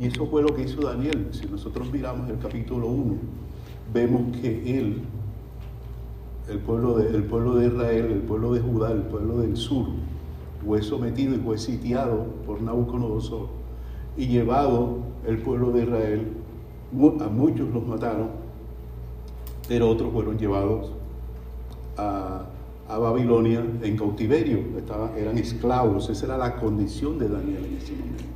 Y eso fue lo que hizo Daniel. Si nosotros miramos el capítulo 1, vemos que él, el pueblo, de, pueblo de Israel, el pueblo de Judá, el pueblo del sur, fue sometido y fue sitiado por Nabucodonosor y llevado el pueblo de Israel, a muchos los mataron, pero otros fueron llevados a, Babilonia en cautiverio, eran esclavos, esa era la condición de Daniel en ese momento.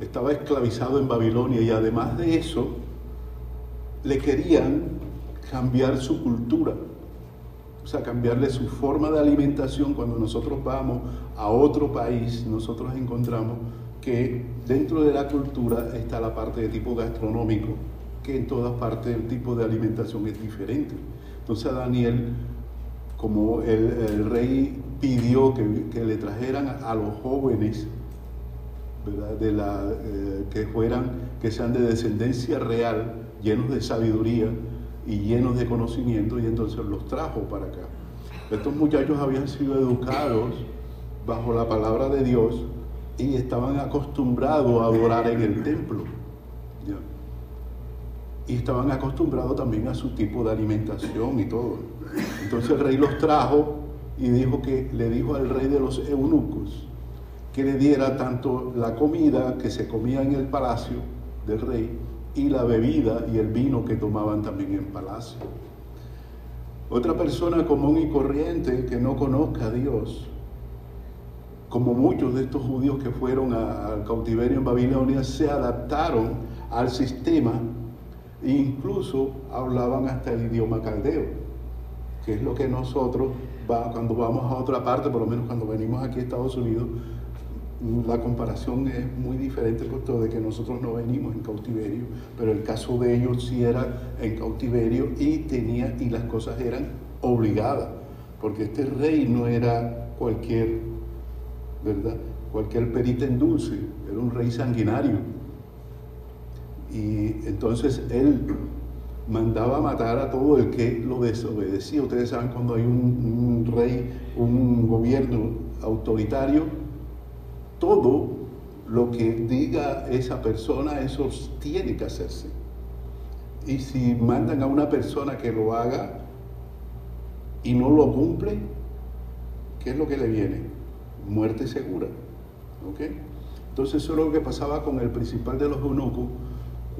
Estaba esclavizado en Babilonia y además de eso, le querían cambiar su cultura, o sea, cambiarle su forma de alimentación. Cuando nosotros vamos a otro país, nosotros encontramos que dentro de la cultura está la parte de tipo gastronómico, que en todas partes el tipo de alimentación es diferente. Entonces a Daniel, como el, rey pidió que, le trajeran a los jóvenes, De la, eh, que fueran, que sean de descendencia real, llenos de sabiduría y llenos de conocimiento, y entonces los trajo para acá. Estos muchachos habían sido educados bajo la palabra de Dios y estaban acostumbrados a adorar en el templo. Y estaban acostumbrados también a su tipo de alimentación y todo. Entonces el rey los trajo y dijo que le dijo al rey de los eunucos que le diera tanto la comida que se comía en el palacio del rey y la bebida y el vino que tomaban también en palacio. Otra persona común y corriente que no conozca a Dios, como muchos de estos judíos que fueron al cautiverio en Babilonia, se adaptaron al sistema e incluso hablaban hasta el idioma caldeo, que es lo que nosotros, cuando vamos a otra parte, por lo menos cuando venimos aquí a Estados Unidos, la comparación es muy diferente puesto de que nosotros no venimos en cautiverio, pero el caso de ellos sí era en cautiverio y tenía y las cosas eran obligadas, porque este rey no era cualquier, ¿verdad? Cualquier perita en dulce, era un rey sanguinario. Y entonces él mandaba matar a todo el que lo desobedecía. Ustedes saben cuando hay un rey, un gobierno autoritario, todo lo que diga esa persona, eso tiene que hacerse. Y si mandan a una persona que lo haga y no lo cumple, ¿qué es lo que le viene? Muerte segura. ¿Ok? Entonces eso es lo que pasaba con el principal de los eunucos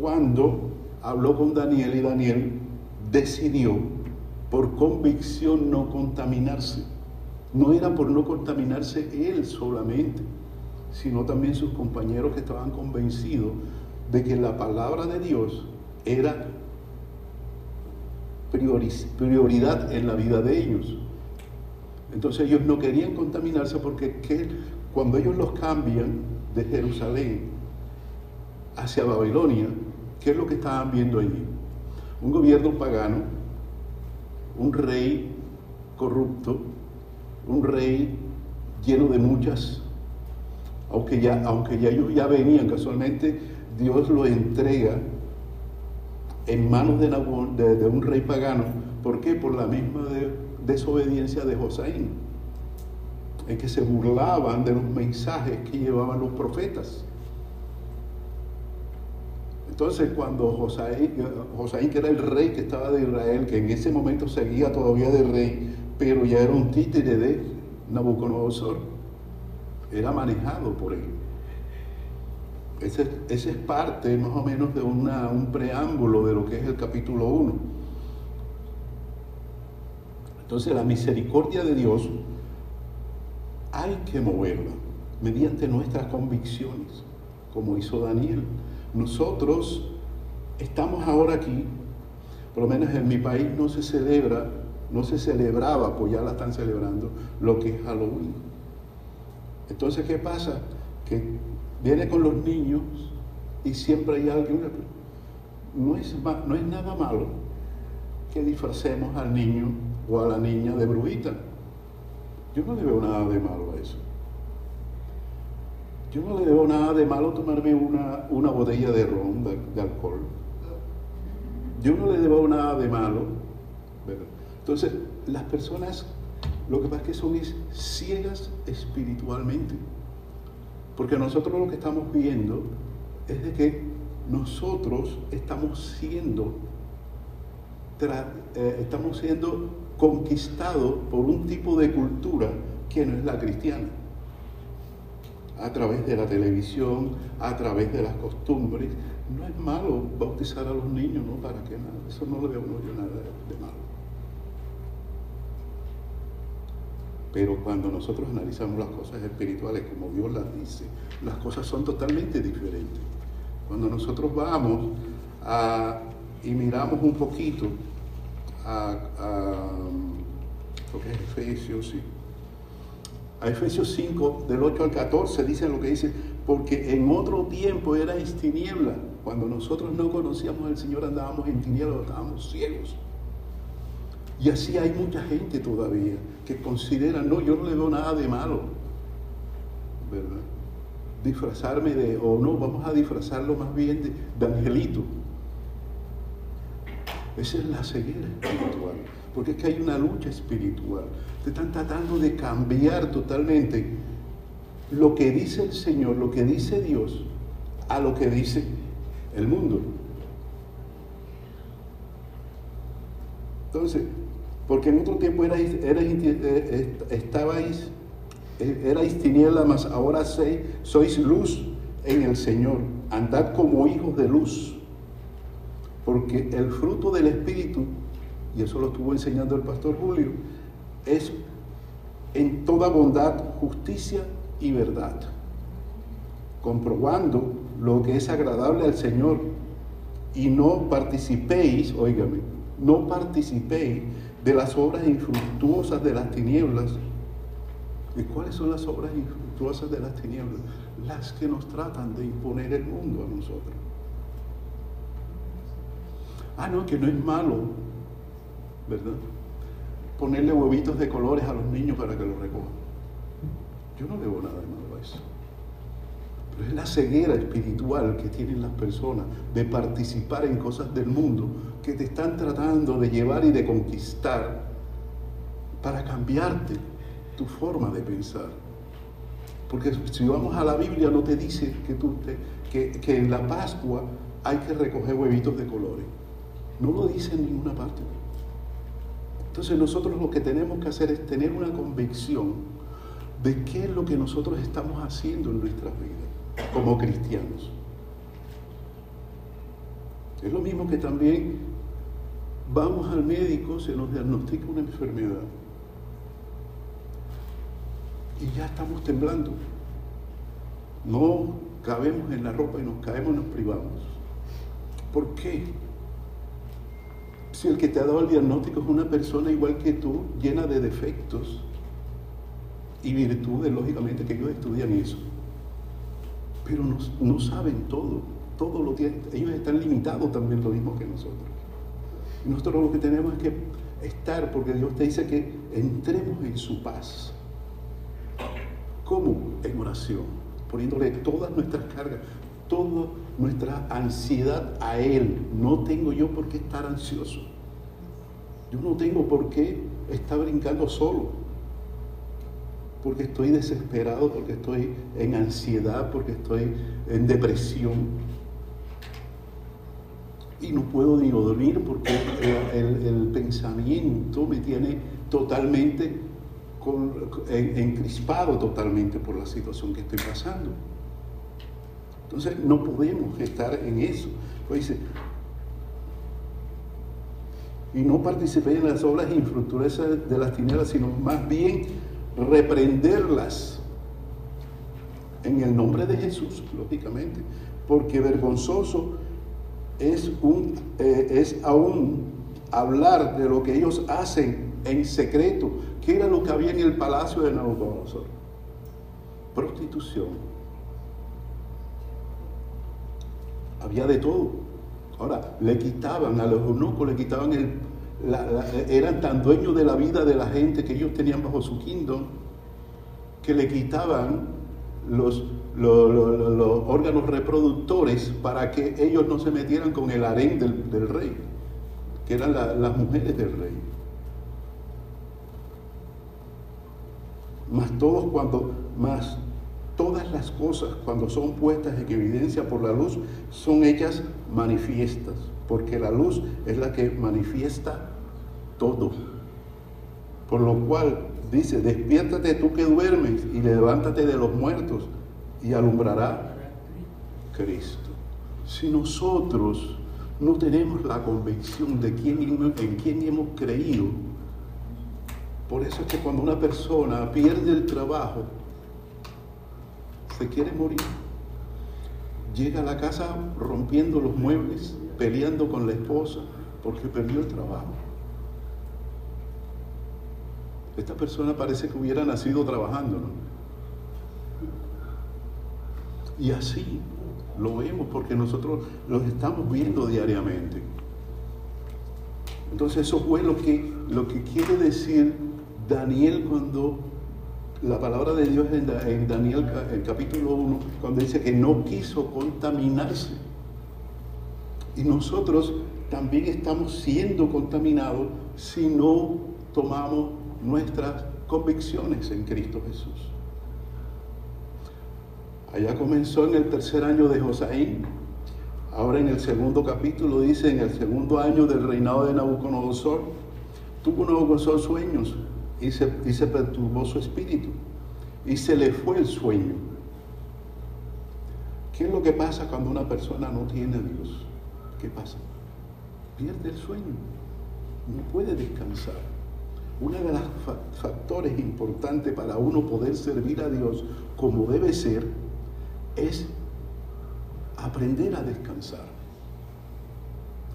cuando habló con Daniel y Daniel decidió por convicción no contaminarse. No era por no contaminarse él solamente, sino también sus compañeros que estaban convencidos de que la palabra de Dios era prioridad en la vida de ellos. Entonces ellos no querían contaminarse porque cuando ellos los cambian de Jerusalén hacia Babilonia, ¿qué es lo que estaban viendo allí? Un gobierno pagano, un rey corrupto, un rey lleno de muchas aunque ya, aunque ya ellos ya venían, casualmente Dios lo entrega en manos de, un rey pagano. ¿Por qué? Por la misma desobediencia de Josaín, en que se burlaban de los mensajes que llevaban los profetas. Entonces cuando Josaín, que era el rey que estaba de Israel, que en ese momento seguía todavía de rey, pero ya era un títere de Nabucodonosor, era manejado por él. Ese, es parte más o menos de un preámbulo de lo que es el capítulo 1. Entonces la misericordia de Dios hay que moverla mediante nuestras convicciones, como hizo Daniel. Nosotros estamos ahora aquí, por lo menos en mi país no se celebra, no se celebraba, pues ya la están celebrando, lo que es Halloween. Entonces, ¿qué pasa? Que viene con los niños y siempre hay alguien. No es, no es nada malo que disfracemos al niño o a la niña de brujita. Yo no le veo nada de malo a eso. Yo no le veo nada de malo tomarme una, una botella de ron, de, alcohol. Yo no le veo nada de malo. Entonces, las personas lo que pasa es que son ciegas espiritualmente. Porque nosotros lo que estamos viendo es de que nosotros estamos siendo, eh, estamos siendo conquistados por un tipo de cultura que no es la cristiana. A través de la televisión, a través de las costumbres. No es malo bautizar a los niños, ¿no? ¿Para qué nada? Eso no le veo yo nada de malo. Pero cuando nosotros analizamos las cosas espirituales como Dios las dice, las cosas son totalmente diferentes. Cuando nosotros vamos y miramos un poquito a, es Efesios, sí. A Efesios 5, del 8 al 14, dice lo que dice, porque en otro tiempo erais tiniebla. Cuando nosotros no conocíamos al Señor andábamos en tiniebla, estábamos ciegos. Y así hay mucha gente todavía que considera, no, yo no le veo nada de malo, ¿verdad? Disfrazarme de, o no, vamos a disfrazarlo más bien de, de angelito. Esa es la ceguera espiritual, porque es que hay una lucha espiritual. Te están tratando de cambiar totalmente lo que dice el Señor, lo que dice Dios, a lo que dice el mundo. Entonces, porque en otro tiempo erais, eh, estabais, eh, erais tinieblas, mas ahora sois luz en el Señor. Andad como hijos de luz. Porque el fruto del Espíritu, y eso lo estuvo enseñando el pastor Julio, es en toda bondad, justicia y verdad. Comprobando lo que es agradable al Señor y no participéis, óigame, no participéis de las obras infructuosas de las tinieblas. ¿Y cuáles son las obras infructuosas de las tinieblas? Las que nos tratan de imponer el mundo a nosotros. Ah, no, que no es malo, ¿verdad? Ponerle huevitos de colores a los niños para que los recojan. Yo no veo nada de malo a eso. Pero es la ceguera espiritual que tienen las personas de participar en cosas del mundo que te están tratando de llevar y de conquistar para cambiarte tu forma de pensar. Porque si vamos a la Biblia no te dice que, tú que, que en la Pascua hay que recoger huevitos de colores. No lo dice en ninguna parte. Entonces nosotros lo que tenemos que hacer es tener una convicción de qué es lo que nosotros estamos haciendo en nuestras vidas como cristianos. Es lo mismo que también Vamos al médico, se nos diagnostica una enfermedad. Y ya estamos temblando. No cabemos en la ropa y nos caemos y nos privamos. ¿Por qué? Si el que te ha dado el diagnóstico es una persona igual que tú, llena de defectos y virtudes, lógicamente, que ellos estudian eso. Pero no, no saben todo, todo lo tienen, ellos están limitados también lo mismo que nosotros. Nosotros lo que tenemos es que estar, porque Dios te dice que entremos en su paz. ¿Cómo? En oración, poniéndole todas nuestras cargas, toda nuestra ansiedad a Él. No tengo yo por qué estar ansioso. Yo no tengo por qué estar brincando solo. Porque estoy desesperado, porque estoy en ansiedad, porque estoy en depresión y no puedo ni dormir porque el, pensamiento me tiene totalmente encrispado totalmente por la situación que estoy pasando. Entonces no podemos estar en eso. Pues y no participé en las obras infructuosas de las tinieblas, sino más bien reprenderlas en el nombre de Jesús, lógicamente, porque vergonzoso es, un, eh, es aún hablar de lo que ellos hacen en secreto, que era lo que había en el palacio de Nabucodonosor. Prostitución. Había de todo. Ahora, le quitaban a los eunucos, le quitaban el... eran tan dueños de la vida de la gente que ellos tenían bajo su kingdom, que le quitaban los, los, órganos reproductores para que ellos no se metieran con el harén del, rey, que eran las mujeres del rey. Más todos cuando, más Todas las cosas, cuando son puestas en evidencia por la luz, son hechas manifiestas, porque la luz es la que manifiesta todo. Por lo cual dice, despiértate tú que duermes y levántate de los muertos y alumbrará Cristo. Si nosotros no tenemos la convicción de quién, en quién hemos creído, por eso es que cuando una persona pierde el trabajo, se quiere morir. Llega a la casa rompiendo los muebles, peleando con la esposa porque perdió el trabajo. Esta persona parece que hubiera nacido trabajando, ¿no? Y así lo vemos porque nosotros los estamos viendo diariamente. Entonces eso fue lo que, lo que quiere decir Daniel cuando la palabra de Dios en, en Daniel el capítulo 1, cuando dice que no quiso contaminarse. Y nosotros también estamos siendo contaminados si no tomamos nuestras convicciones en Cristo Jesús. Allá comenzó en el tercer año de Josaín. Ahora en el segundo capítulo dice, en el segundo año del reinado de Nabucodonosor, tuvo Nabucodonosor sueños y se, y se perturbó su espíritu y se le fue el sueño. ¿Qué es lo que pasa cuando una persona no tiene a Dios? ¿Qué pasa? Pierde el sueño, no puede descansar. Uno de los factores importantes para uno poder servir a Dios como debe ser es aprender a descansar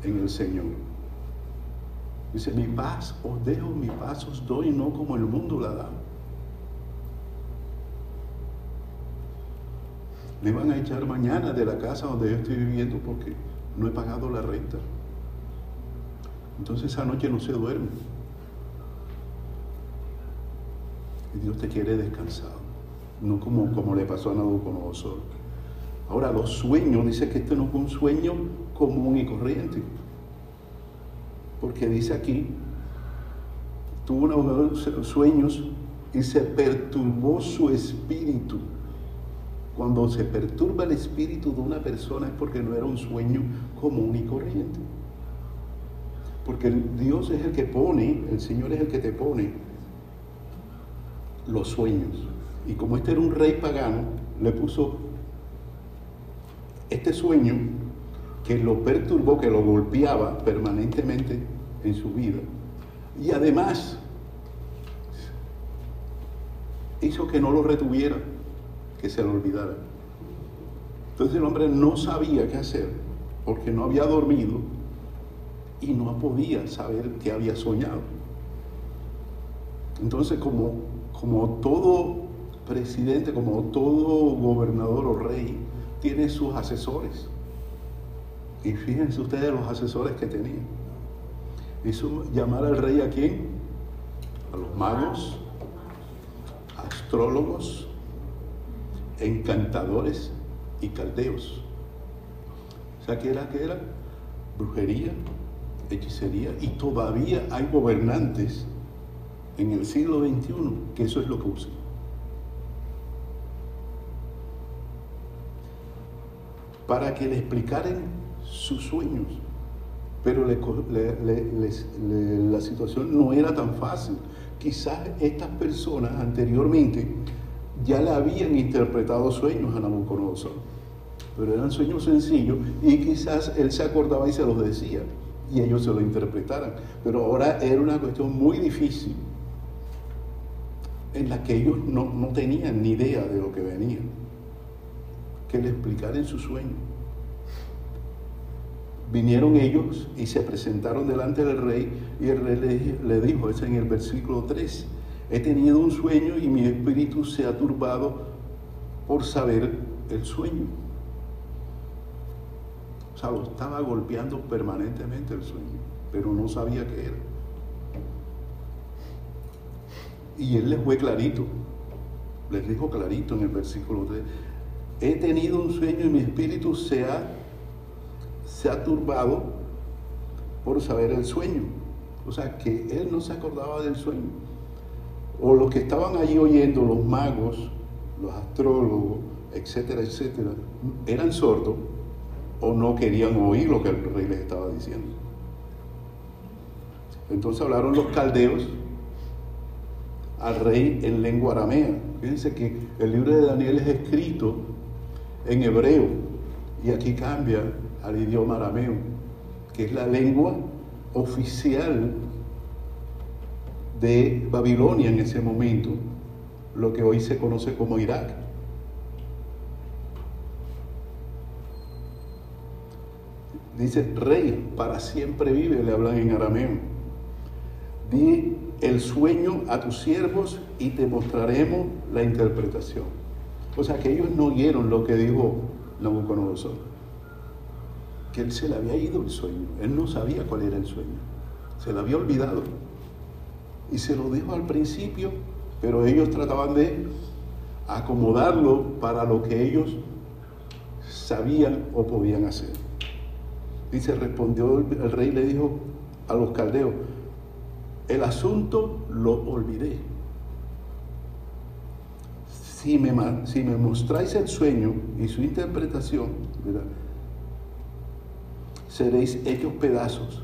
en el Señor. Dice, mi paz os dejo, mi paz os doy, no como el mundo la da. Me van a echar mañana de la casa donde yo estoy viviendo porque no he pagado la renta. Entonces esa noche no se duerme. Y Dios te quiere descansado no como, como le pasó a Nabucodonosor. Ahora, los sueños, dice que este no fue un sueño común y corriente. Porque dice aquí, tuvo unos sueños y se perturbó su espíritu. Cuando se perturba el espíritu de una persona es porque no era un sueño común y corriente. Porque Dios es el que pone, el Señor es el que te pone los sueños. Y como este era un rey pagano, le puso este sueño que lo perturbó, que lo golpeaba permanentemente en su vida. Y además hizo que no lo retuviera, que se lo olvidara. Entonces el hombre no sabía qué hacer porque no había dormido y no podía saber qué había soñado. Entonces como, como todo presidente, como todo gobernador o rey, tiene sus asesores. Y fíjense ustedes los asesores que tenía. Hizo llamar al rey a quién? A los magos, astrólogos, encantadores y caldeos. O sea, ¿qué era? ¿Qué era? Brujería, hechicería. Y todavía hay gobernantes en el siglo XXI que eso es lo que usan. Para que le explicaran sus sueños. Pero la situación no era tan fácil. Quizás estas personas anteriormente ya le habían interpretado sueños a Nabucodonosor, pero eran sueños sencillos y quizás él se acordaba y se los decía y ellos se lo interpretaran. Pero ahora era una cuestión muy difícil en la que ellos no, no tenían ni idea de lo que venía que le explicara en su sueño. Vinieron ellos y se presentaron delante del rey y el rey le, dijo, es en el versículo 3, he tenido un sueño y mi espíritu se ha turbado por saber el sueño. O sea, lo estaba golpeando permanentemente el sueño, pero no sabía qué era. Y él les fue clarito, les dijo clarito en el versículo 3, he tenido un sueño y mi espíritu se ha, se ha turbado por saber el sueño. O sea, que él no se acordaba del sueño. O los que estaban allí oyendo, los magos, los astrólogos, etcétera, etcétera, eran sordos o no querían oír lo que el rey les estaba diciendo. Entonces hablaron los caldeos al rey en lengua aramea. Fíjense que el libro de Daniel es escrito en hebreo y aquí cambia al idioma arameo, que es la lengua oficial de Babilonia en ese momento, lo que hoy se conoce como Irak. Dice, rey, para siempre vive, le hablan en arameo. Di el sueño a tus siervos y te mostraremos la interpretación. O sea que ellos no oyeron lo que dijo Nabucodonosor, que él se le había ido el sueño, él no sabía cuál era el sueño, se le había olvidado. Y se lo dijo al principio, pero ellos trataban de acomodarlo para lo que ellos sabían o podían hacer. Dice, respondió el rey, le dijo a los caldeos, el asunto lo olvidé. Si me, si me mostráis el sueño y su interpretación, seréis hechos pedazos.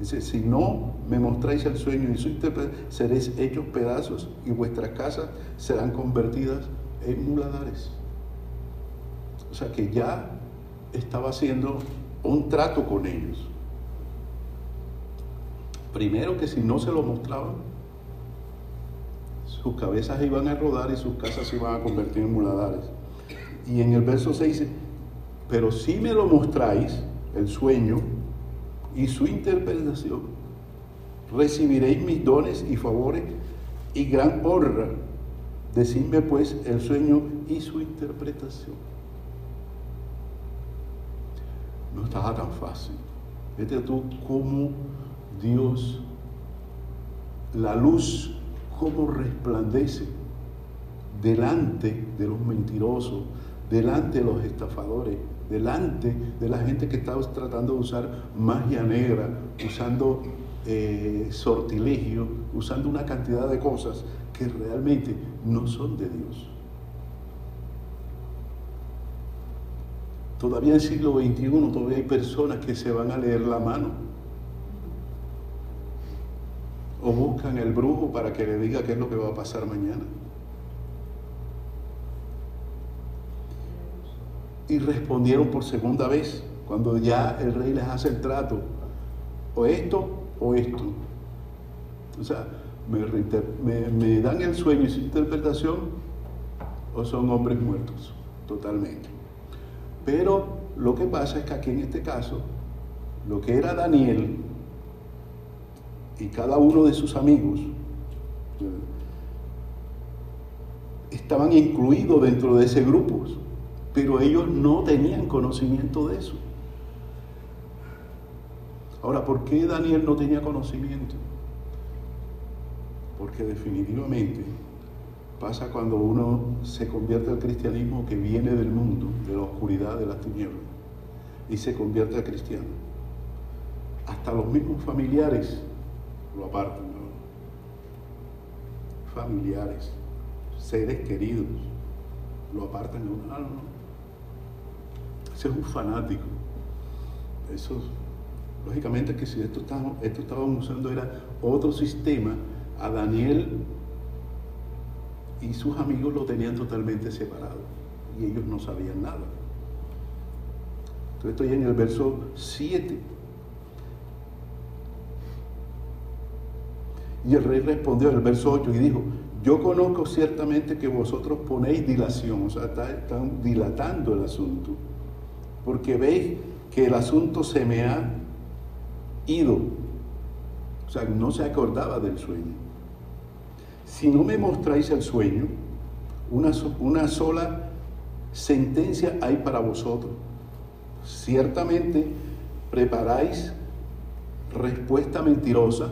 Dice, si no me mostráis el sueño y su interpretación, seréis hechos pedazos y vuestras casas serán convertidas en muladares. O sea que ya estaba haciendo un trato con ellos. Primero que si no se lo mostraban, sus cabezas iban a rodar y sus casas se iban a convertir en muladares. Y en el verso 6 dice, pero si me lo mostráis, el sueño y su interpretación, recibiréis mis dones y favores y gran honra. Decidme pues el sueño y su interpretación. No estaba tan fácil. Vete tú cómo Dios, la luz, cómo resplandece delante de los mentirosos, delante de los estafadores, delante de la gente que está tratando de usar magia negra, usando eh, sortilegio, usando una cantidad de cosas que realmente no son de Dios. Todavía en el siglo XXI todavía hay personas que se van a leer la mano o buscan el brujo para que le diga qué es lo que va a pasar mañana. Y respondieron por segunda vez, cuando ya el rey les hace el trato, o esto o esto. O sea, me, me dan el sueño y su interpretación, o son hombres muertos, totalmente. Pero lo que pasa es que aquí en este caso, lo que era Daniel, y cada uno de sus amigos estaban incluidos dentro de ese grupo, pero ellos no tenían conocimiento de eso. Ahora, ¿por qué Daniel no tenía conocimiento? Porque definitivamente pasa cuando uno se convierte al cristianismo que viene del mundo, de la oscuridad, de las tinieblas, y se convierte al cristiano. Hasta los mismos familiares lo apartan, familiares, seres queridos, lo apartan de un alma. Ese es un fanático. Eso, lógicamente que si esto, esto estaban usando era otro sistema, a Daniel y sus amigos lo tenían totalmente separado y ellos no sabían nada. Entonces estoy en el verso 7 Y el rey respondió en el verso 8 y dijo, yo conozco ciertamente que vosotros ponéis dilación, o sea, están dilatando el asunto, porque veis que el asunto se me ha ido, o sea, no se acordaba del sueño. Si no me mostráis el sueño, una, una sola sentencia hay para vosotros. Ciertamente preparáis respuesta mentirosa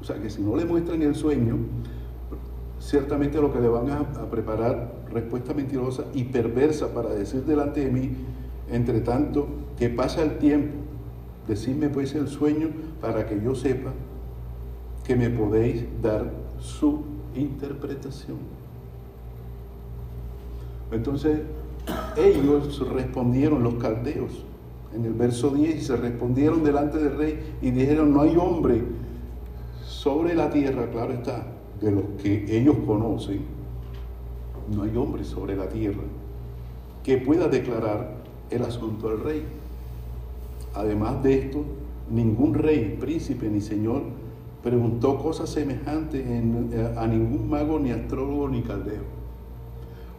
o sea que si no le muestran el sueño, ciertamente lo que le van a, preparar respuesta mentirosa y perversa para decir delante de mí, entre tanto que pasa el tiempo, decidme pues el sueño para que yo sepa que me podéis dar su interpretación. Entonces, ellos respondieron, los caldeos, en el verso 10, se respondieron delante del rey y dijeron, no hay hombre sobre la tierra, claro está, de los que ellos conocen, no hay hombre sobre la tierra que pueda declarar el asunto al rey. Además de esto, ningún rey, príncipe ni señor preguntó cosas semejantes a ningún mago, ni astrólogo, ni caldeo.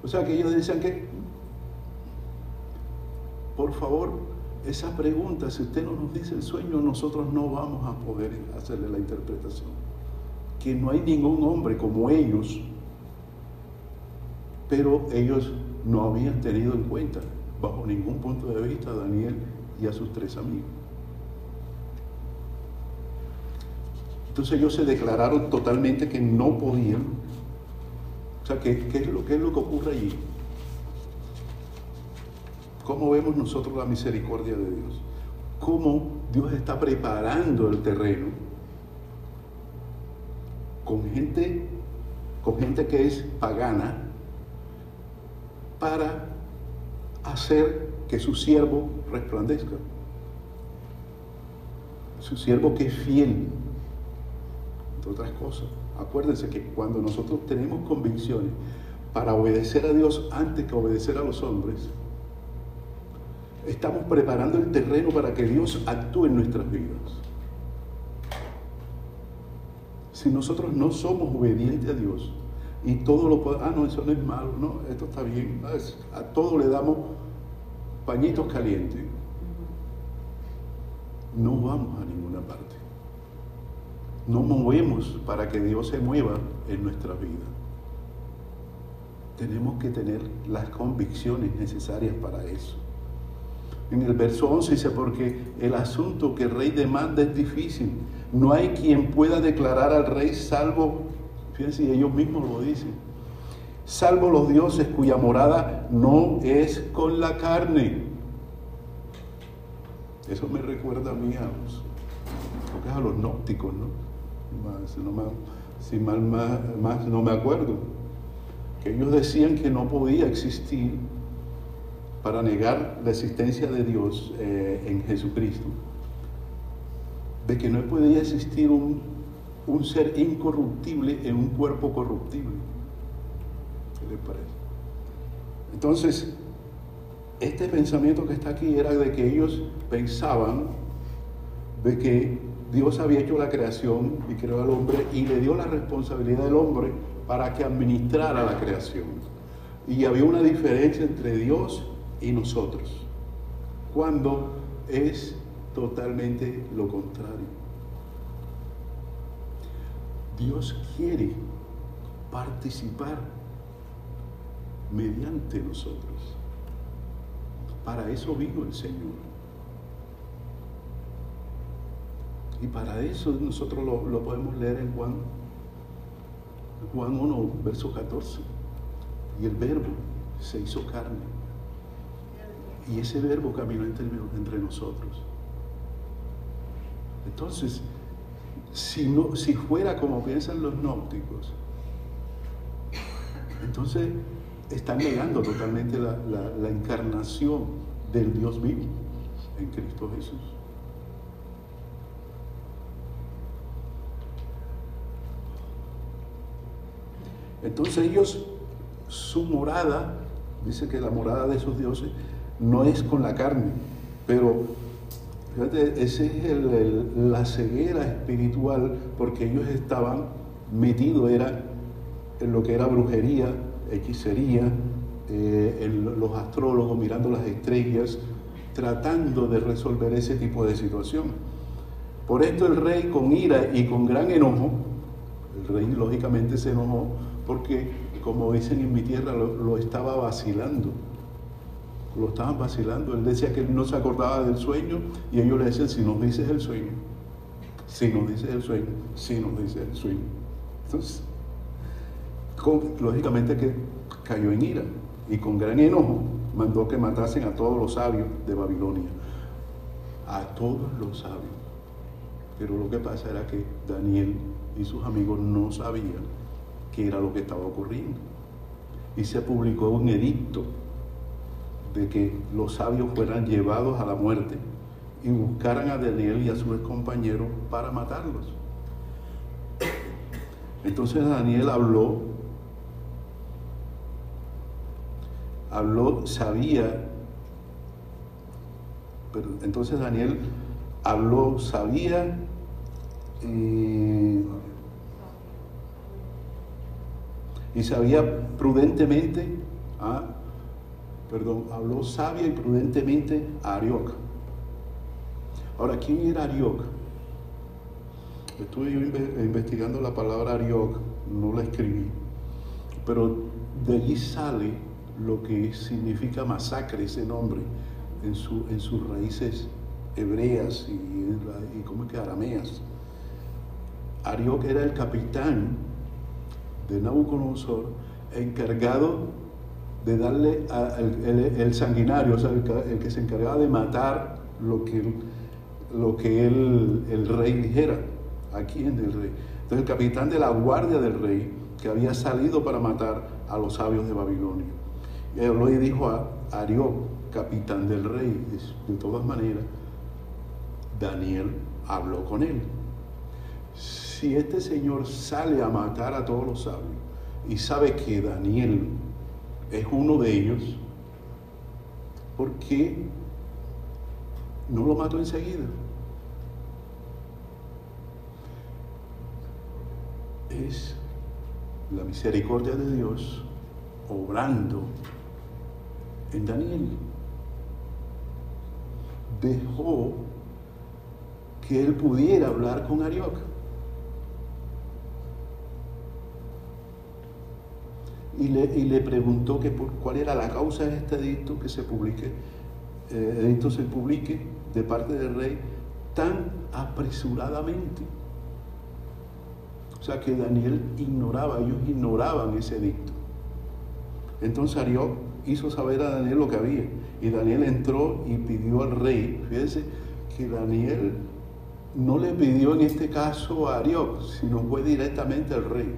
O sea que ellos decían que, por favor, esa pregunta, si usted no nos dice el sueño, nosotros no vamos a poder hacerle la interpretación. Que no hay ningún hombre como ellos, pero ellos no habían tenido en cuenta, bajo ningún punto de vista, a Daniel y a sus tres amigos. Entonces ellos se declararon totalmente que no podían. O sea, ¿qué, qué es lo que ocurre allí? ¿Cómo vemos nosotros la misericordia de Dios? ¿Cómo Dios está preparando el terreno con gente, con gente que es pagana para hacer que su siervo resplandezca? Su siervo que es fiel, entre otras cosas. Acuérdense que cuando nosotros tenemos convicciones para obedecer a Dios antes que obedecer a los hombres, estamos preparando el terreno para que Dios actúe en nuestras vidas. Si nosotros no somos obedientes a Dios y todo lo podemos, ah, no, eso no es malo, no, esto está bien, a todo le damos pañitos calientes, no vamos a ninguna parte. No movemos para que Dios se mueva en nuestra vida. Tenemos que tener las convicciones necesarias para eso. En el verso 11 dice, porque el asunto que el rey demanda es difícil. No hay quien pueda declarar al rey salvo, fíjense, ellos mismos lo dicen, salvo los dioses cuya morada no es con la carne. Eso me recuerda a mí a los, a nópticos, ¿no? si mal más no me acuerdo, que ellos decían que no podía existir para negar la existencia de Dios eh, en Jesucristo, de que no podía existir un, un, ser incorruptible en un cuerpo corruptible. ¿Qué les parece? Entonces, este pensamiento que está aquí era de que ellos pensaban de que Dios había hecho la creación y creó al hombre y le dio la responsabilidad del hombre para que administrara la creación. Y había una diferencia entre Dios y nosotros, cuando es totalmente lo contrario. Dios quiere participar mediante nosotros. Para eso vino el Señor. Y para eso nosotros lo, podemos leer en Juan, Juan 1, verso 14. Y el verbo se hizo carne y ese verbo caminó entre, nosotros. Entonces, si, no, si fuera como piensan los nópticos, entonces están negando totalmente la, encarnación del Dios vivo en Cristo Jesús. Entonces ellos, su morada, dice que la morada de esos dioses no es con la carne, pero fíjate, esa es la ceguera espiritual porque ellos estaban metidos era en lo que era brujería, hechicería, eh, los astrólogos mirando las estrellas, tratando de resolver ese tipo de situación. Por esto el rey con ira y con gran enojo, el rey lógicamente se enojó porque, como dicen en mi tierra, lo estaba vacilando lo estaban vacilando. Él decía que él no se acordaba del sueño y ellos le decían, si nos dices el sueño, si nos dices el sueño, si nos dices el sueño. Entonces, lógicamente que cayó en ira y con gran enojo mandó que matasen a todos los sabios de Babilonia. A todos los sabios. Pero lo que pasa era que Daniel y sus amigos no sabían qué era lo que estaba ocurriendo. y se publicó un edicto de que los sabios fueran llevados a la muerte y buscaran a Daniel y a sus compañeros para matarlos. Entonces Daniel habló, habló, sabía, pero entonces Daniel habló, sabía, y, y sabía prudentemente, ah, perdón, habló sabia y prudentemente a Arioc. Ahora, ¿quién era Arioc? Estuve yo investigando la palabra Arioc, no la escribí, pero de allí sale lo que significa masacre, ese nombre, en, su, en sus raíces hebreas y, y ¿cómo es que arameas. Arioc era el capitán de Nabucodonosor encargado de darle el, sanguinario, o sea, el, que se encargaba de matar lo que, lo que el rey dijera. Aquí en el rey. Entonces el capitán de la guardia del rey, que había salido para matar a los sabios de Babilonia. Y habló y dijo a Arió, capitán del rey, de todas maneras, Daniel habló con él. Si este señor sale a matar a todos los sabios y sabe que Daniel es uno de ellos, ¿por qué no lo mató enseguida? Es la misericordia de Dios obrando en Daniel. Dejó que él pudiera hablar con Arioc. Y le, preguntó que cuál era la causa de este edicto que se publique, eh, edicto se publique de parte del rey tan apresuradamente. O sea que Daniel ignoraba, ellos ignoraban ese edicto. Entonces Ariok hizo saber a Daniel lo que había. Y Daniel entró y pidió al rey. Fíjense que Daniel no le pidió en este caso a Ariok, sino fue directamente al rey.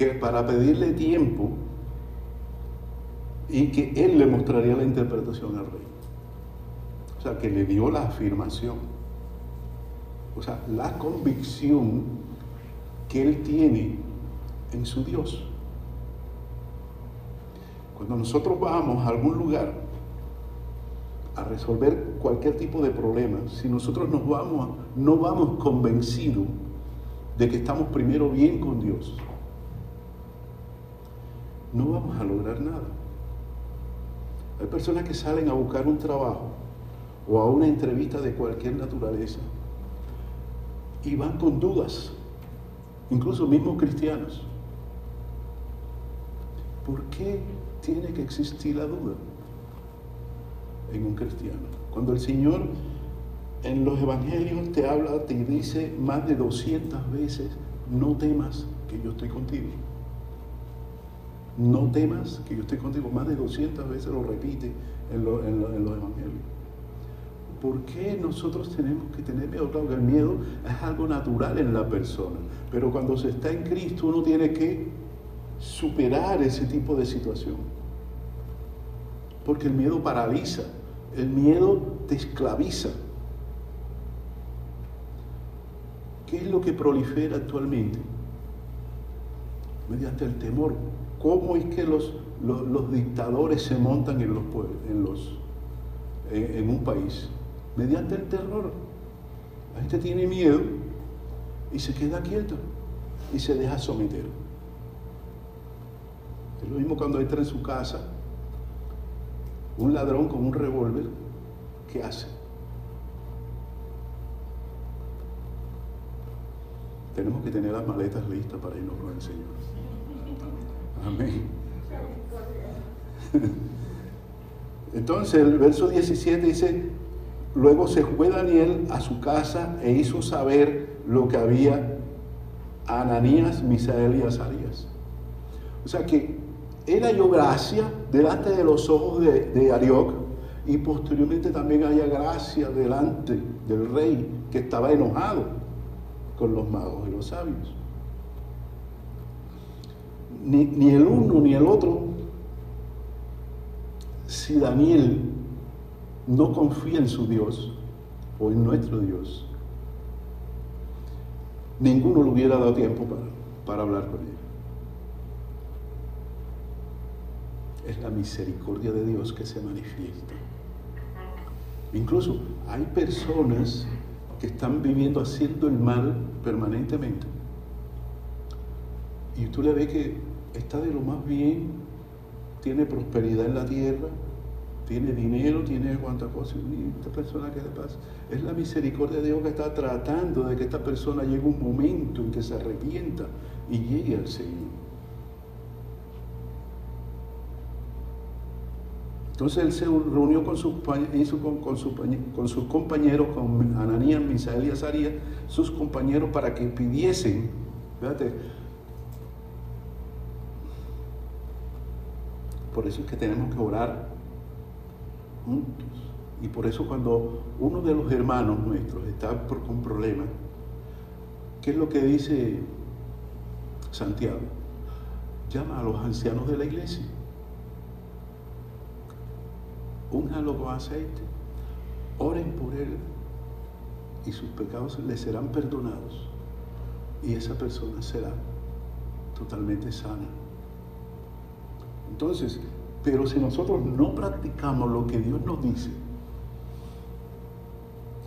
Que para pedirle tiempo y que él le mostraría la interpretación al rey. O sea, que le dio la afirmación. O sea, la convicción que él tiene en su Dios. Cuando nosotros vamos a algún lugar a resolver cualquier tipo de problema, si nosotros nos vamos, no vamos convencidos de que estamos primero bien con Dios, no vamos a lograr nada. Hay personas que salen a buscar un trabajo o a una entrevista de cualquier naturaleza y van con dudas, incluso mismos cristianos. ¿Por qué tiene que existir la duda en un cristiano? Cuando el Señor en los evangelios te habla, te dice más de 200 veces, no temas que yo estoy contigo. No temas que yo estoy contigo. Más de 200 veces lo repite en, los evangelios. ¿Por qué nosotros tenemos que tener miedo? Claro que el miedo es algo natural en la persona, pero cuando se está en Cristo uno tiene que superar ese tipo de situación. Porque el miedo paraliza, el miedo te esclaviza. ¿Qué es lo que prolifera actualmente? Mediante el temor. ¿Cómo es que los, los, dictadores se montan en, los, en, los, en un país? mediante el terror. La gente tiene miedo y se queda quieto y se deja someter. Es lo mismo cuando entra en su casa un ladrón con un revólver, ¿qué hace? Tenemos que tener las maletas listas para irnos con el Señor. Amén. Entonces el verso 17 dice, Luego se fue Daniel a su casa e hizo saber lo que había a Ananías, Misael y Azarías. O sea que él halló gracia delante de los ojos de, de Arioc y posteriormente también haya gracia delante del rey que estaba enojado con los magos y los sabios. Ni, ni el uno ni el otro, si Daniel no confía en su Dios o en nuestro Dios, ninguno le hubiera dado tiempo para, para hablar con él. Es la misericordia de Dios que se manifiesta. Incluso hay personas que están viviendo haciendo el mal permanentemente. Y tú le ves que está de lo más bien, tiene prosperidad en la tierra, tiene dinero, tiene cuantas cosas. ¿Y esta persona qué le pasa? Es la misericordia de Dios que está tratando de que esta persona llegue un momento en que se arrepienta y llegue al Señor. Entonces él se reunió con sus, con, sus compañeros, con Ananías, Misael y Azarías, sus compañeros, para que pidiesen, fíjate, por eso es que tenemos que orar juntos. Y por eso cuando uno de los hermanos nuestros está por, con problemas, ¿qué es lo que dice Santiago? Llama a los ancianos de la iglesia únjalo con aceite, oren por él y sus pecados le serán perdonados y esa persona será totalmente sana. Entonces, pero si nosotros no practicamos lo que Dios nos dice,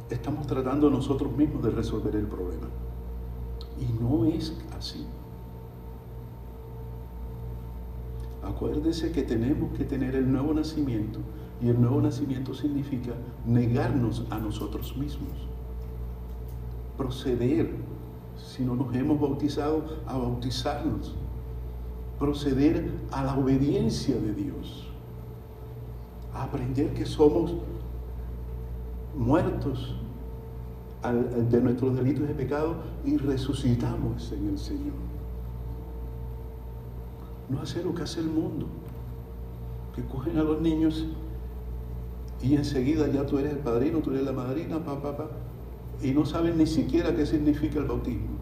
estamos tratando nosotros mismos de resolver el problema. Y no es así. Acuérdese que tenemos que tener el nuevo nacimiento y el nuevo nacimiento significa negarnos a nosotros mismos. Proceder, si no nos hemos bautizado, a bautizarnos. Proceder a la obediencia de Dios. A aprender que somos muertos de nuestros delitos y pecados y resucitamos en el Señor. No hacer lo que hace el mundo, que cogen a los niños y enseguida ya tú eres el padrino, tú eres la madrina, papá, papá, y no saben ni siquiera qué significa el bautismo.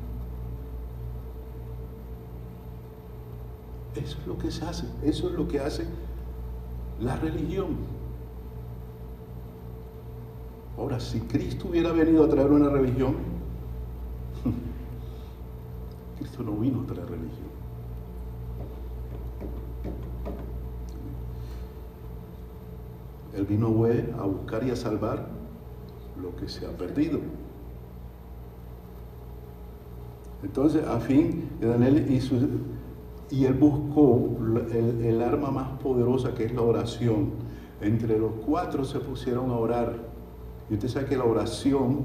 Eso es lo que se hace, eso es lo que hace la religión. Ahora, si Cristo hubiera venido a traer una religión, Cristo no vino a traer religión. Él vino a buscar y a salvar lo que se ha perdido. Entonces, a fin Daniel y, y él buscó el, arma más poderosa que es la oración. Entre los cuatro se pusieron a orar. Y usted sabe que la oración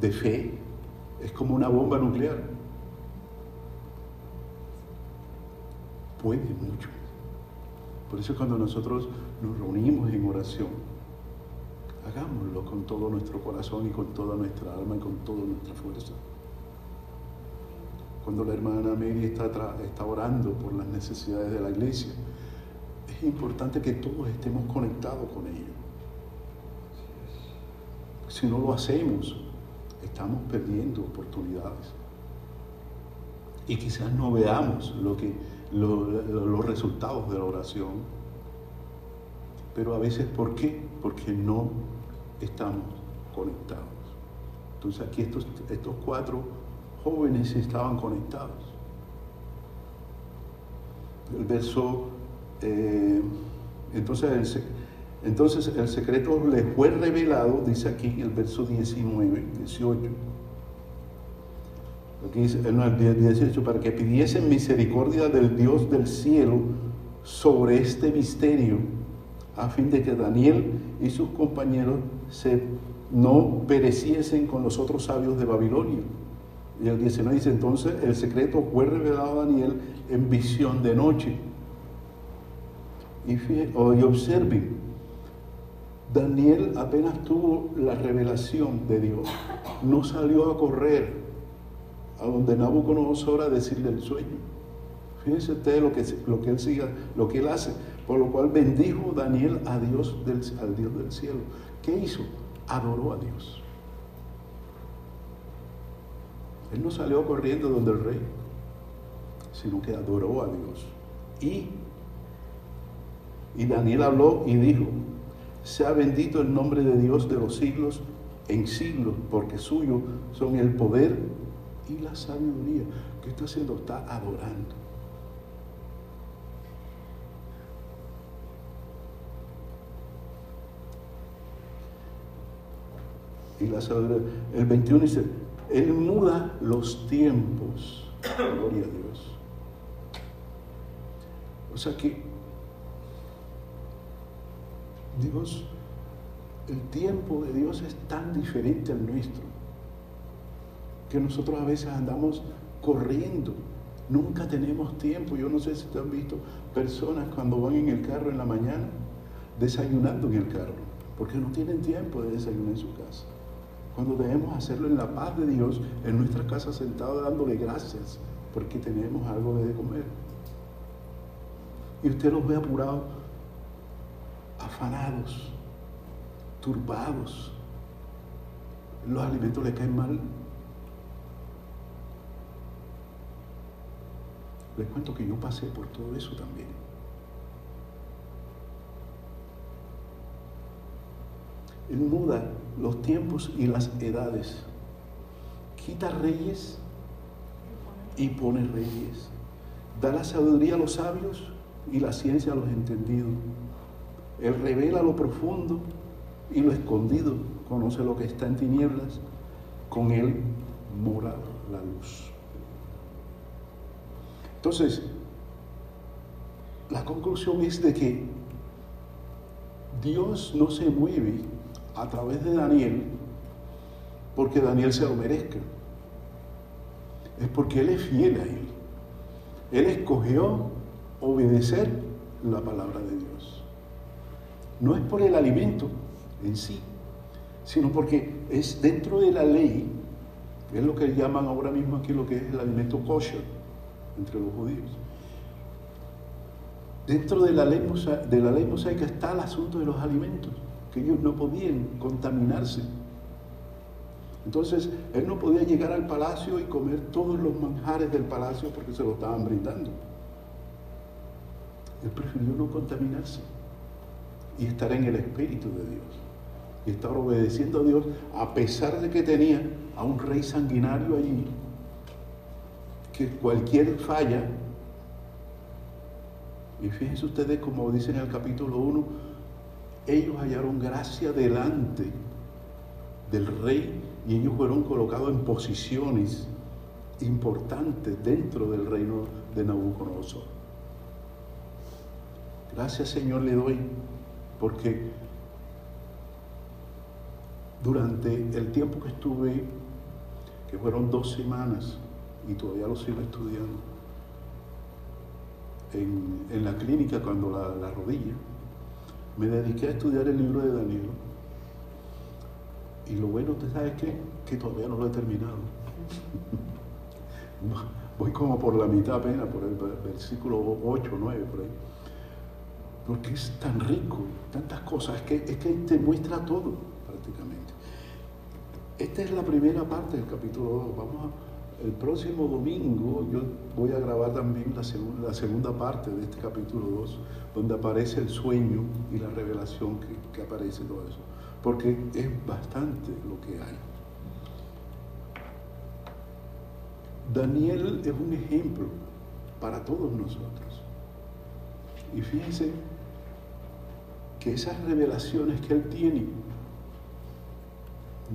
de fe es como una bomba nuclear. Puede mucho. Por eso cuando nosotros nos reunimos en oración, hagámoslo con todo nuestro corazón y con toda nuestra alma y con toda nuestra fuerza. Cuando la hermana Mary está, orando por las necesidades de la iglesia, es importante que todos estemos conectados con ello. Si no lo hacemos, estamos perdiendo oportunidades. Y quizás no veamos lo que los resultados de la oración. Pero a veces, ¿por qué? Porque no estamos conectados. Entonces aquí estos cuatro jóvenes estaban conectados. El verso, eh, entonces, el, entonces el secreto les fue revelado, dice aquí el verso 19, 18 Aquí dice, no, el 18, para que pidiesen misericordia del Dios del cielo sobre este misterio, a fin de que Daniel y sus compañeros se, no pereciesen con los otros sabios de Babilonia. Y el 19 dice, entonces el secreto fue revelado a Daniel en visión de noche. Y, y observen, Daniel apenas tuvo la revelación de Dios, no salió a correr a donde Nabucodonosor a decirle el sueño. Fíjense ustedes lo que, lo que él siga, lo que él hace. Por lo cual bendijo Daniel a Dios al Dios del cielo. ¿Qué hizo? Adoró a Dios. Él no salió corriendo donde el rey. sino que adoró a Dios. Y, y Daniel habló y dijo, sea bendito el nombre de Dios de los siglos en siglos, porque suyo son el poder y la sabiduría. ¿Qué está haciendo? Está adorando. Y la sabiduría. El 21 dice, Él muda los tiempos. Gloria a Dios. O sea que Dios, el tiempo de Dios es tan diferente al nuestro que nosotros a veces andamos corriendo. Nunca tenemos tiempo. Yo no sé si te han visto personas cuando van en el carro en la mañana desayunando en el carro, porque no tienen tiempo de desayunar en su casa. Cuando debemos hacerlo en la paz de Dios, en nuestra casa sentado dándole gracias porque tenemos algo de comer. Y usted los ve apurados, afanados, turbados. Los alimentos le caen mal. Les cuento que yo pasé por todo eso también. Muda los tiempos y las edades. Quita reyes y pone reyes. Da la sabiduría a los sabios y la ciencia a los entendidos. Él revela lo profundo y lo escondido. Conoce lo que está en tinieblas. Con Él mora la luz. Entonces, la conclusión es de que Dios no se mueve a través de Daniel porque Daniel se lo merezca. Es porque Él es fiel a Él. Él escogió obedecer la palabra de Dios. No es por el alimento en sí, sino porque es dentro de la ley, es lo que llaman ahora mismo aquí lo que es el alimento kosher entre los judíos. Dentro de la ley, de la ley mosaica está el asunto de los alimentos, que ellos no podían contaminarse. Entonces, él no podía llegar al palacio y comer todos los manjares del palacio porque se lo estaban brindando. Él prefirió no contaminarse y estar en el Espíritu de Dios. Y estar obedeciendo a Dios a pesar de que tenía a un rey sanguinario allí que cualquier falla, y fíjense ustedes como dicen en el capítulo 1, ellos hallaron gracia delante del rey y ellos fueron colocados en posiciones importantes dentro del reino de Nabucodonosor. Gracias Señor le doy porque durante el tiempo que estuve, que fueron dos semanas, y todavía lo sigo estudiando. En, la clínica, cuando la, rodilla, me dediqué a estudiar el libro de Daniel. Y lo bueno, ¿usted sabe qué? Que todavía no lo he terminado. Voy como por la mitad apenas, por el versículo 8, 9, por ahí. Porque es tan rico, tantas cosas, que, es que te muestra todo prácticamente. Esta es la primera parte del capítulo 2. Vamos a el próximo domingo yo voy a grabar también la segunda, parte de este capítulo 2, donde aparece el sueño y la revelación que, que aparece todo eso, porque es bastante lo que hay. Daniel es un ejemplo para todos nosotros. Y fíjense que esas revelaciones que él tiene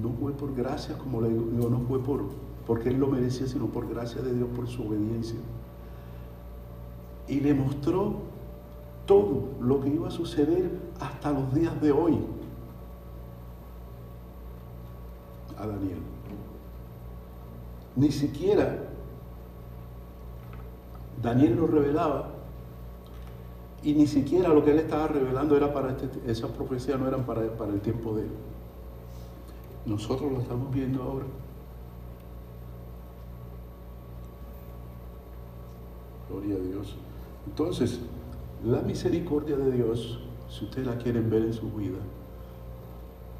no fue por gracia, como le digo, no fue por, porque él lo merecía, sino por gracia de Dios, por su obediencia. Y le mostró todo lo que iba a suceder hasta los días de hoy a Daniel. Ni siquiera Daniel lo revelaba y ni siquiera lo que él estaba revelando era para este, esas profecías no eran para, para el tiempo de él. Nosotros lo estamos viendo ahora. Gloria a Dios. Entonces, la misericordia de Dios, si ustedes la quieren ver en su vida,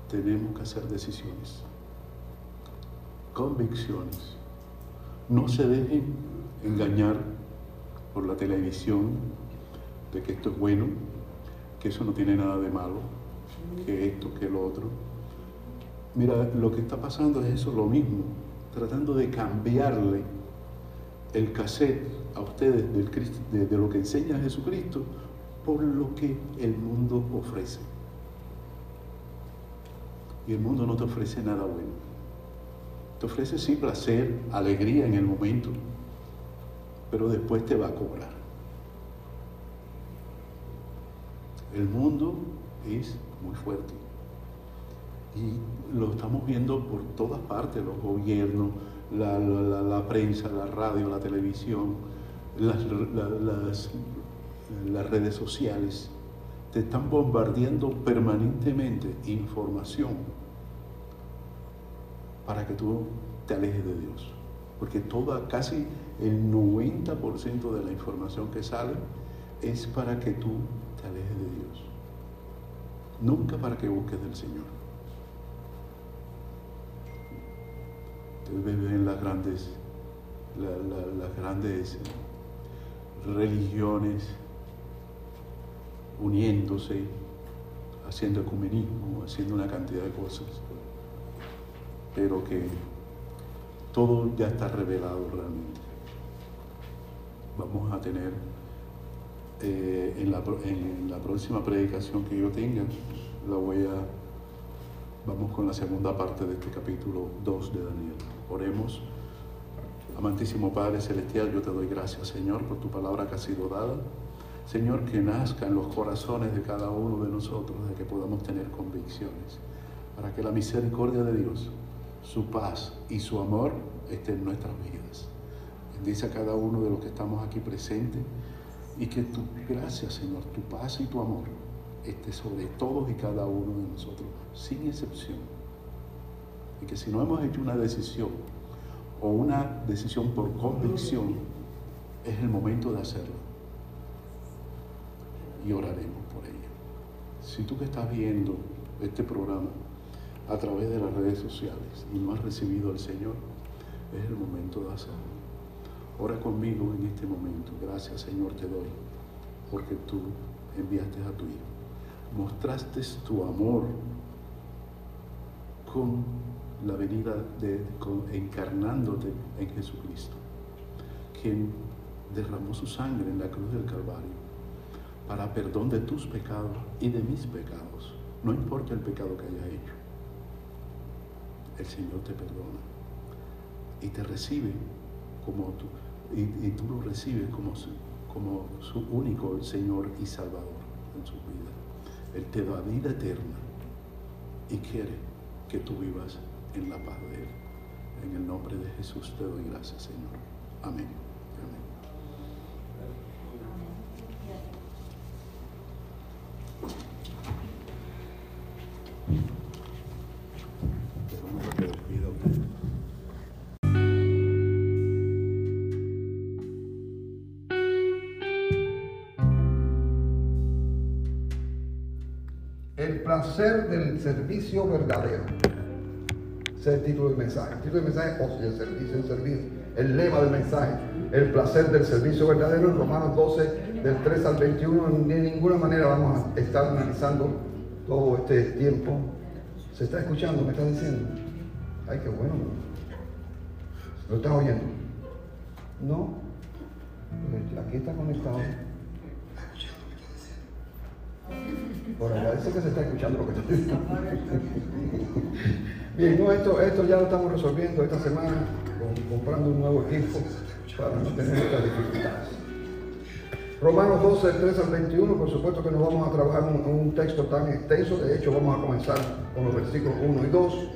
tenemos que hacer decisiones, convicciones. No se dejen engañar por la televisión de que esto es bueno, que eso no tiene nada de malo, que esto, que lo otro. Mira, lo que está pasando es eso, lo mismo, tratando de cambiarle el cassette a ustedes del de, lo que enseña Jesucristo por lo que el mundo ofrece. Y el mundo no te ofrece nada bueno. Te ofrece sí placer, alegría en el momento, pero después te va a cobrar. El mundo es muy fuerte. Y lo estamos viendo por todas partes, los gobiernos, la, prensa, la radio, la televisión, las, las redes sociales. Te están bombardeando permanentemente información para que tú te alejes de Dios. Porque toda, casi el 90% de la información que sale es para que tú te alejes de Dios. Nunca para que busques del Señor. Ustedes ven las grandes, las grandes religiones uniéndose, haciendo ecumenismo, haciendo una cantidad de cosas, pero que todo ya está revelado realmente. Vamos a tener eh, en, la, en la próxima predicación que yo tenga, la voy a Vamos con la segunda parte de este capítulo 2 de Daniel. Oremos. Amantísimo Padre Celestial, yo te doy gracias, Señor, por tu palabra que ha sido dada. Señor, que nazca en los corazones de cada uno de nosotros, de que podamos tener convicciones, para que la misericordia de Dios, su paz y su amor estén en nuestras vidas. Bendice a cada uno de los que estamos aquí presentes y que tu gracia, Señor, tu paz y tu amor esté sobre todos y cada uno de nosotros, sin excepción. Que si no hemos hecho una decisión o una decisión por convicción, es el momento de hacerlo. Y oraremos por ella. Si tú que estás viendo este programa a través de las redes sociales y no has recibido al Señor, es el momento de hacerlo. Ora conmigo en este momento. Gracias Señor te doy, porque tú enviaste a tu Hijo mostraste tu amor con la venida de, encarnándote en Jesucristo, quien derramó su sangre en la cruz del Calvario para perdón de tus pecados y de mis pecados. No importa el pecado que haya hecho, el Señor te perdona y te recibe como tú, y, tú lo recibes como como su único Señor y Salvador en su vida. Él te da vida eterna y quiere que tú vivas en la paz de Él. En el nombre de Jesús te doy gracias, Señor. Amén. placer del servicio verdadero. Ese es el título del mensaje. El título del mensaje es el servicio, el servicio. El lema del mensaje, el placer del servicio verdadero en Romanos 12, del 3 al 21. De ninguna manera vamos a estar analizando todo este tiempo. ¿Se está escuchando? ¿Me está diciendo? Ay, qué bueno. ¿Lo estás oyendo? No. Pues aquí está conectado. Por agradece que se está escuchando lo que estoy diciendo. Bien, no, esto, esto ya lo estamos resolviendo esta semana, comprando un nuevo equipo para no tener estas dificultades. Romanos 12, 3 al 21, por supuesto que no vamos a trabajar un, un texto tan extenso, de hecho vamos a comenzar con los versículos 1 y 2,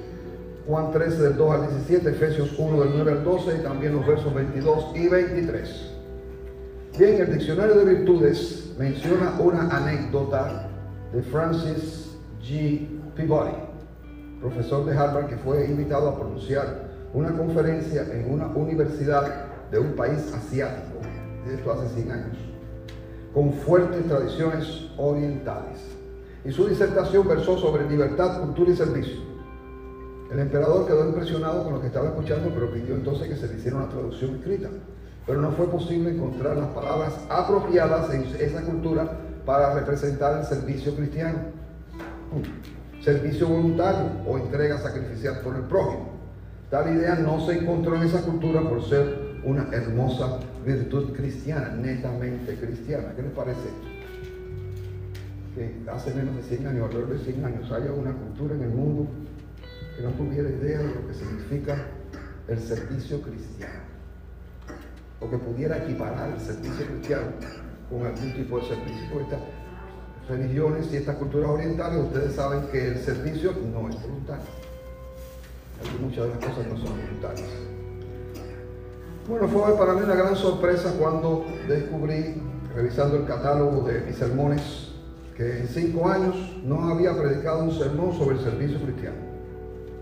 Juan 13 del 2 al 17, Efesios 1 del 9 al 12 y también los versos 22 y 23. Bien, el diccionario de virtudes menciona una anécdota de Francis G. Peabody, profesor de Harvard que fue invitado a pronunciar una conferencia en una universidad de un país asiático, esto hace 100 años, con fuertes tradiciones orientales. Y su disertación versó sobre libertad, cultura y servicio. El emperador quedó impresionado con lo que estaba escuchando, pero pidió entonces que se le hiciera una traducción escrita. Pero no fue posible encontrar las palabras apropiadas en esa cultura para representar el servicio cristiano. Servicio voluntario o entrega sacrificial por el prójimo. Tal idea no se encontró en esa cultura por ser una hermosa virtud cristiana, netamente cristiana. ¿Qué les parece? Que hace menos de 100 años, alrededor de 100 años, haya una cultura en el mundo que no tuviera idea de lo que significa el servicio cristiano. O que pudiera equiparar el servicio cristiano con algún tipo de servicio. estas religiones y estas culturas orientales, ustedes saben que el servicio no es voluntario. muchas de las cosas no son voluntarias. Bueno, fue para mí una gran sorpresa cuando descubrí, revisando el catálogo de mis sermones, que en cinco años no había predicado un sermón sobre el servicio cristiano.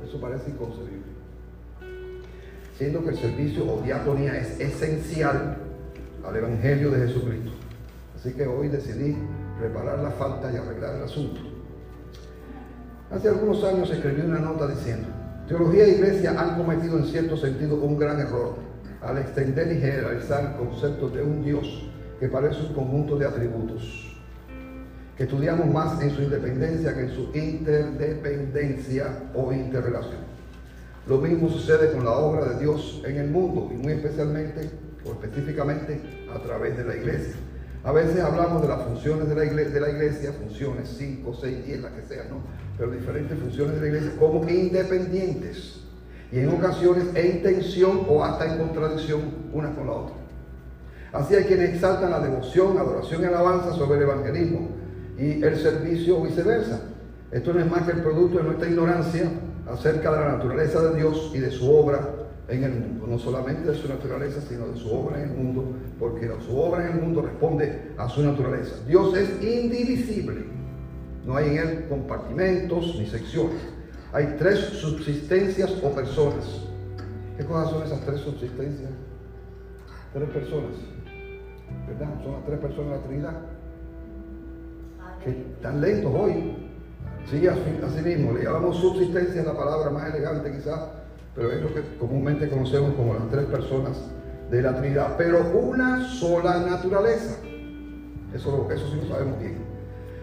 Eso parece inconcebible. Siendo que el servicio o diaconía es esencial al Evangelio de Jesucristo. Así que hoy decidí reparar la falta y arreglar el asunto. Hace algunos años escribí una nota diciendo, teología e iglesia han cometido en cierto sentido un gran error al extender y generalizar el concepto de un Dios que parece un conjunto de atributos, que estudiamos más en su independencia que en su interdependencia o interrelación. Lo mismo sucede con la obra de Dios en el mundo y muy especialmente o específicamente a través de la iglesia. A veces hablamos de las funciones de la iglesia, funciones 5, 6, 10, las que sean, ¿no? Pero diferentes funciones de la iglesia como independientes y en ocasiones en tensión o hasta en contradicción una con la otra. Así hay quienes exaltan la devoción, adoración y alabanza sobre el evangelismo y el servicio o viceversa. Esto no es más que el producto de nuestra ignorancia acerca de la naturaleza de Dios y de su obra en el mundo. No solamente de su naturaleza, sino de su obra en el mundo, porque su obra en el mundo responde a su naturaleza. Dios es indivisible. No hay en él compartimentos ni secciones. Hay tres subsistencias o personas. ¿Qué cosas son esas tres subsistencias? Tres personas. ¿Verdad? Son las tres personas de la Trinidad. Que están lentos hoy. Sí, así mismo. Le llamamos subsistencia, es la palabra más elegante quizás, pero es lo que comúnmente conocemos como las tres personas de la Trinidad. Pero una sola naturaleza. Eso, eso sí lo sabemos bien.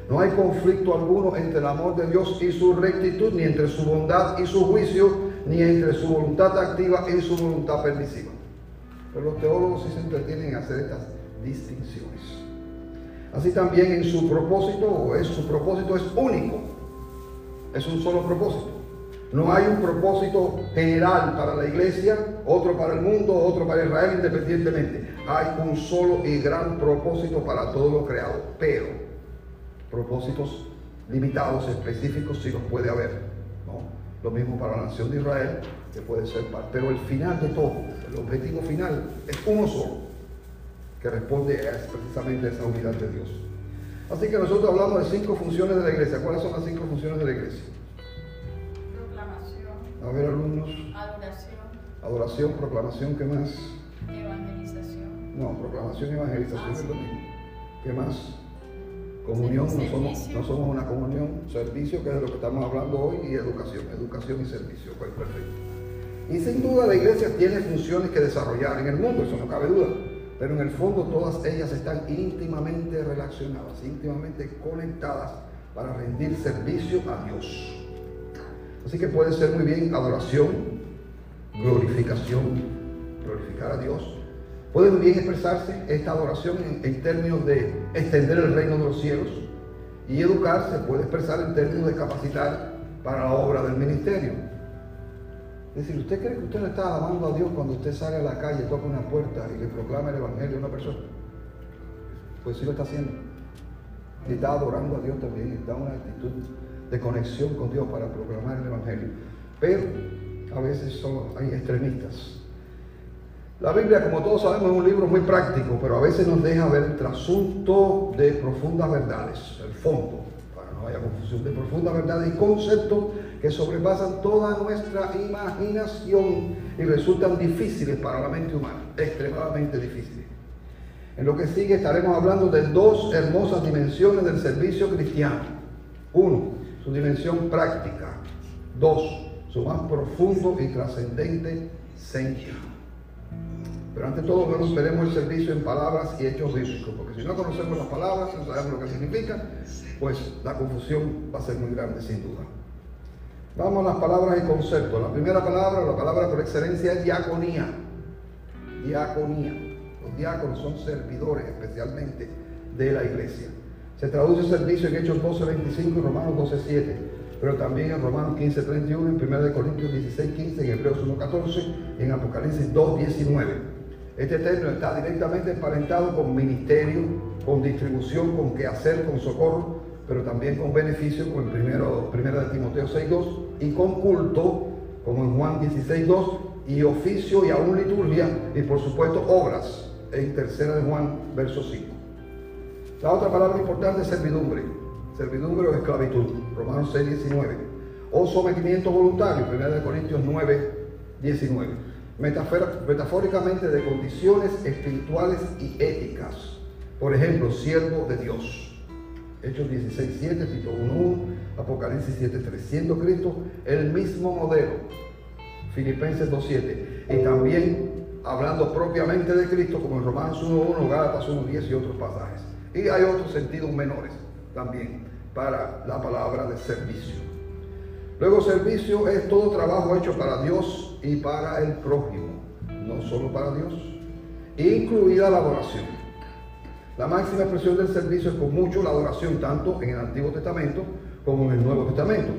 No hay conflicto alguno entre el amor de Dios y su rectitud, ni entre su bondad y su juicio, ni entre su voluntad activa y su voluntad permisiva. Pero los teólogos sí se entretienen en hacer estas distinciones. Así también en su propósito, o es, su propósito es único. Es un solo propósito. No hay un propósito general para la iglesia, otro para el mundo, otro para Israel independientemente. Hay un solo y gran propósito para todo lo creado. Pero propósitos limitados, específicos, si los puede haber. Lo mismo para la nación de Israel, que puede ser parte. Pero el final de todo, el objetivo final, es uno solo, que responde precisamente a esa unidad de Dios. Así que nosotros hablamos de cinco funciones de la iglesia. ¿Cuáles son las cinco funciones de la iglesia? Proclamación. A ver, alumnos. Adoración. Adoración, proclamación, ¿qué más? Evangelización. No, proclamación y evangelización es lo mismo. ¿Qué más? Comunión, no somos, no somos una comunión, servicio, que es de lo que estamos hablando hoy, y educación, educación y servicio, pues perfecto. Y sin duda la iglesia tiene funciones que desarrollar en el mundo, eso no cabe duda, pero en el fondo todas ellas están íntimamente relacionadas, íntimamente conectadas para rendir servicio a Dios. Así que puede ser muy bien adoración, glorificación, glorificar a Dios, Puede muy bien expresarse esta adoración en, términos de extender el reino de los cielos y educarse puede expresar en términos de capacitar para la obra del ministerio. Es decir, ¿usted cree que usted le está alabando a Dios cuando usted sale a la calle, toca una puerta y le proclama el Evangelio a una persona? Pues sí lo está haciendo. Y está adorando a Dios también, está una actitud de conexión con Dios para proclamar el Evangelio. Pero a veces son, hay extremistas la Biblia, como todos sabemos, es un libro muy práctico, pero a veces nos deja ver el trasunto de profundas verdades, el fondo, para no haya confusión, de profundas verdades y conceptos que sobrepasan toda nuestra imaginación y resultan difíciles para la mente humana, extremadamente difíciles. En lo que sigue estaremos hablando de dos hermosas dimensiones del servicio cristiano. Uno, su dimensión práctica. Dos, su más profundo y trascendente sentido. Pero ante todo veremos, el servicio en palabras y hechos bíblicos, porque si no conocemos las palabras, no sabemos lo que significan, pues la confusión va a ser muy grande sin duda. Vamos a las palabras y conceptos. La primera palabra, la palabra por excelencia es diaconía. Diaconía. Los diáconos son servidores especialmente de la iglesia. Se traduce servicio en Hechos 12, 25 y Romanos 12, 7, pero también en Romanos 15, 31, en 1 Corintios 16, 15, en Hebreos 1, 14, en Apocalipsis 2, 19. Este término está directamente emparentado con ministerio, con distribución, con quehacer, con socorro, pero también con beneficio, como en primero, primera de Timoteo 6.2, y con culto, como en Juan 16.2, y oficio y aún liturgia, y por supuesto obras, en tercera de Juan, verso 5. La otra palabra importante es servidumbre, servidumbre o esclavitud, Romanos 6.19, o sometimiento voluntario, primera de Corintios 9, 19. Metafóricamente de condiciones espirituales y éticas. Por ejemplo, siervo de Dios Hechos 16, 7, Tito 1, Apocalipsis 7, 3. Siendo Cristo el mismo modelo. Filipenses 2, 7. Y también hablando propiamente de Cristo, como en Romanos 1, 1, Gálatas 1, 10 y otros pasajes. Y hay otros sentidos menores también para la palabra de servicio. Luego servicio es todo trabajo hecho para Dios y para el prójimo, no solo para Dios, incluida la adoración. La máxima expresión del servicio es con mucho la adoración, tanto en el Antiguo Testamento como en el Nuevo Testamento.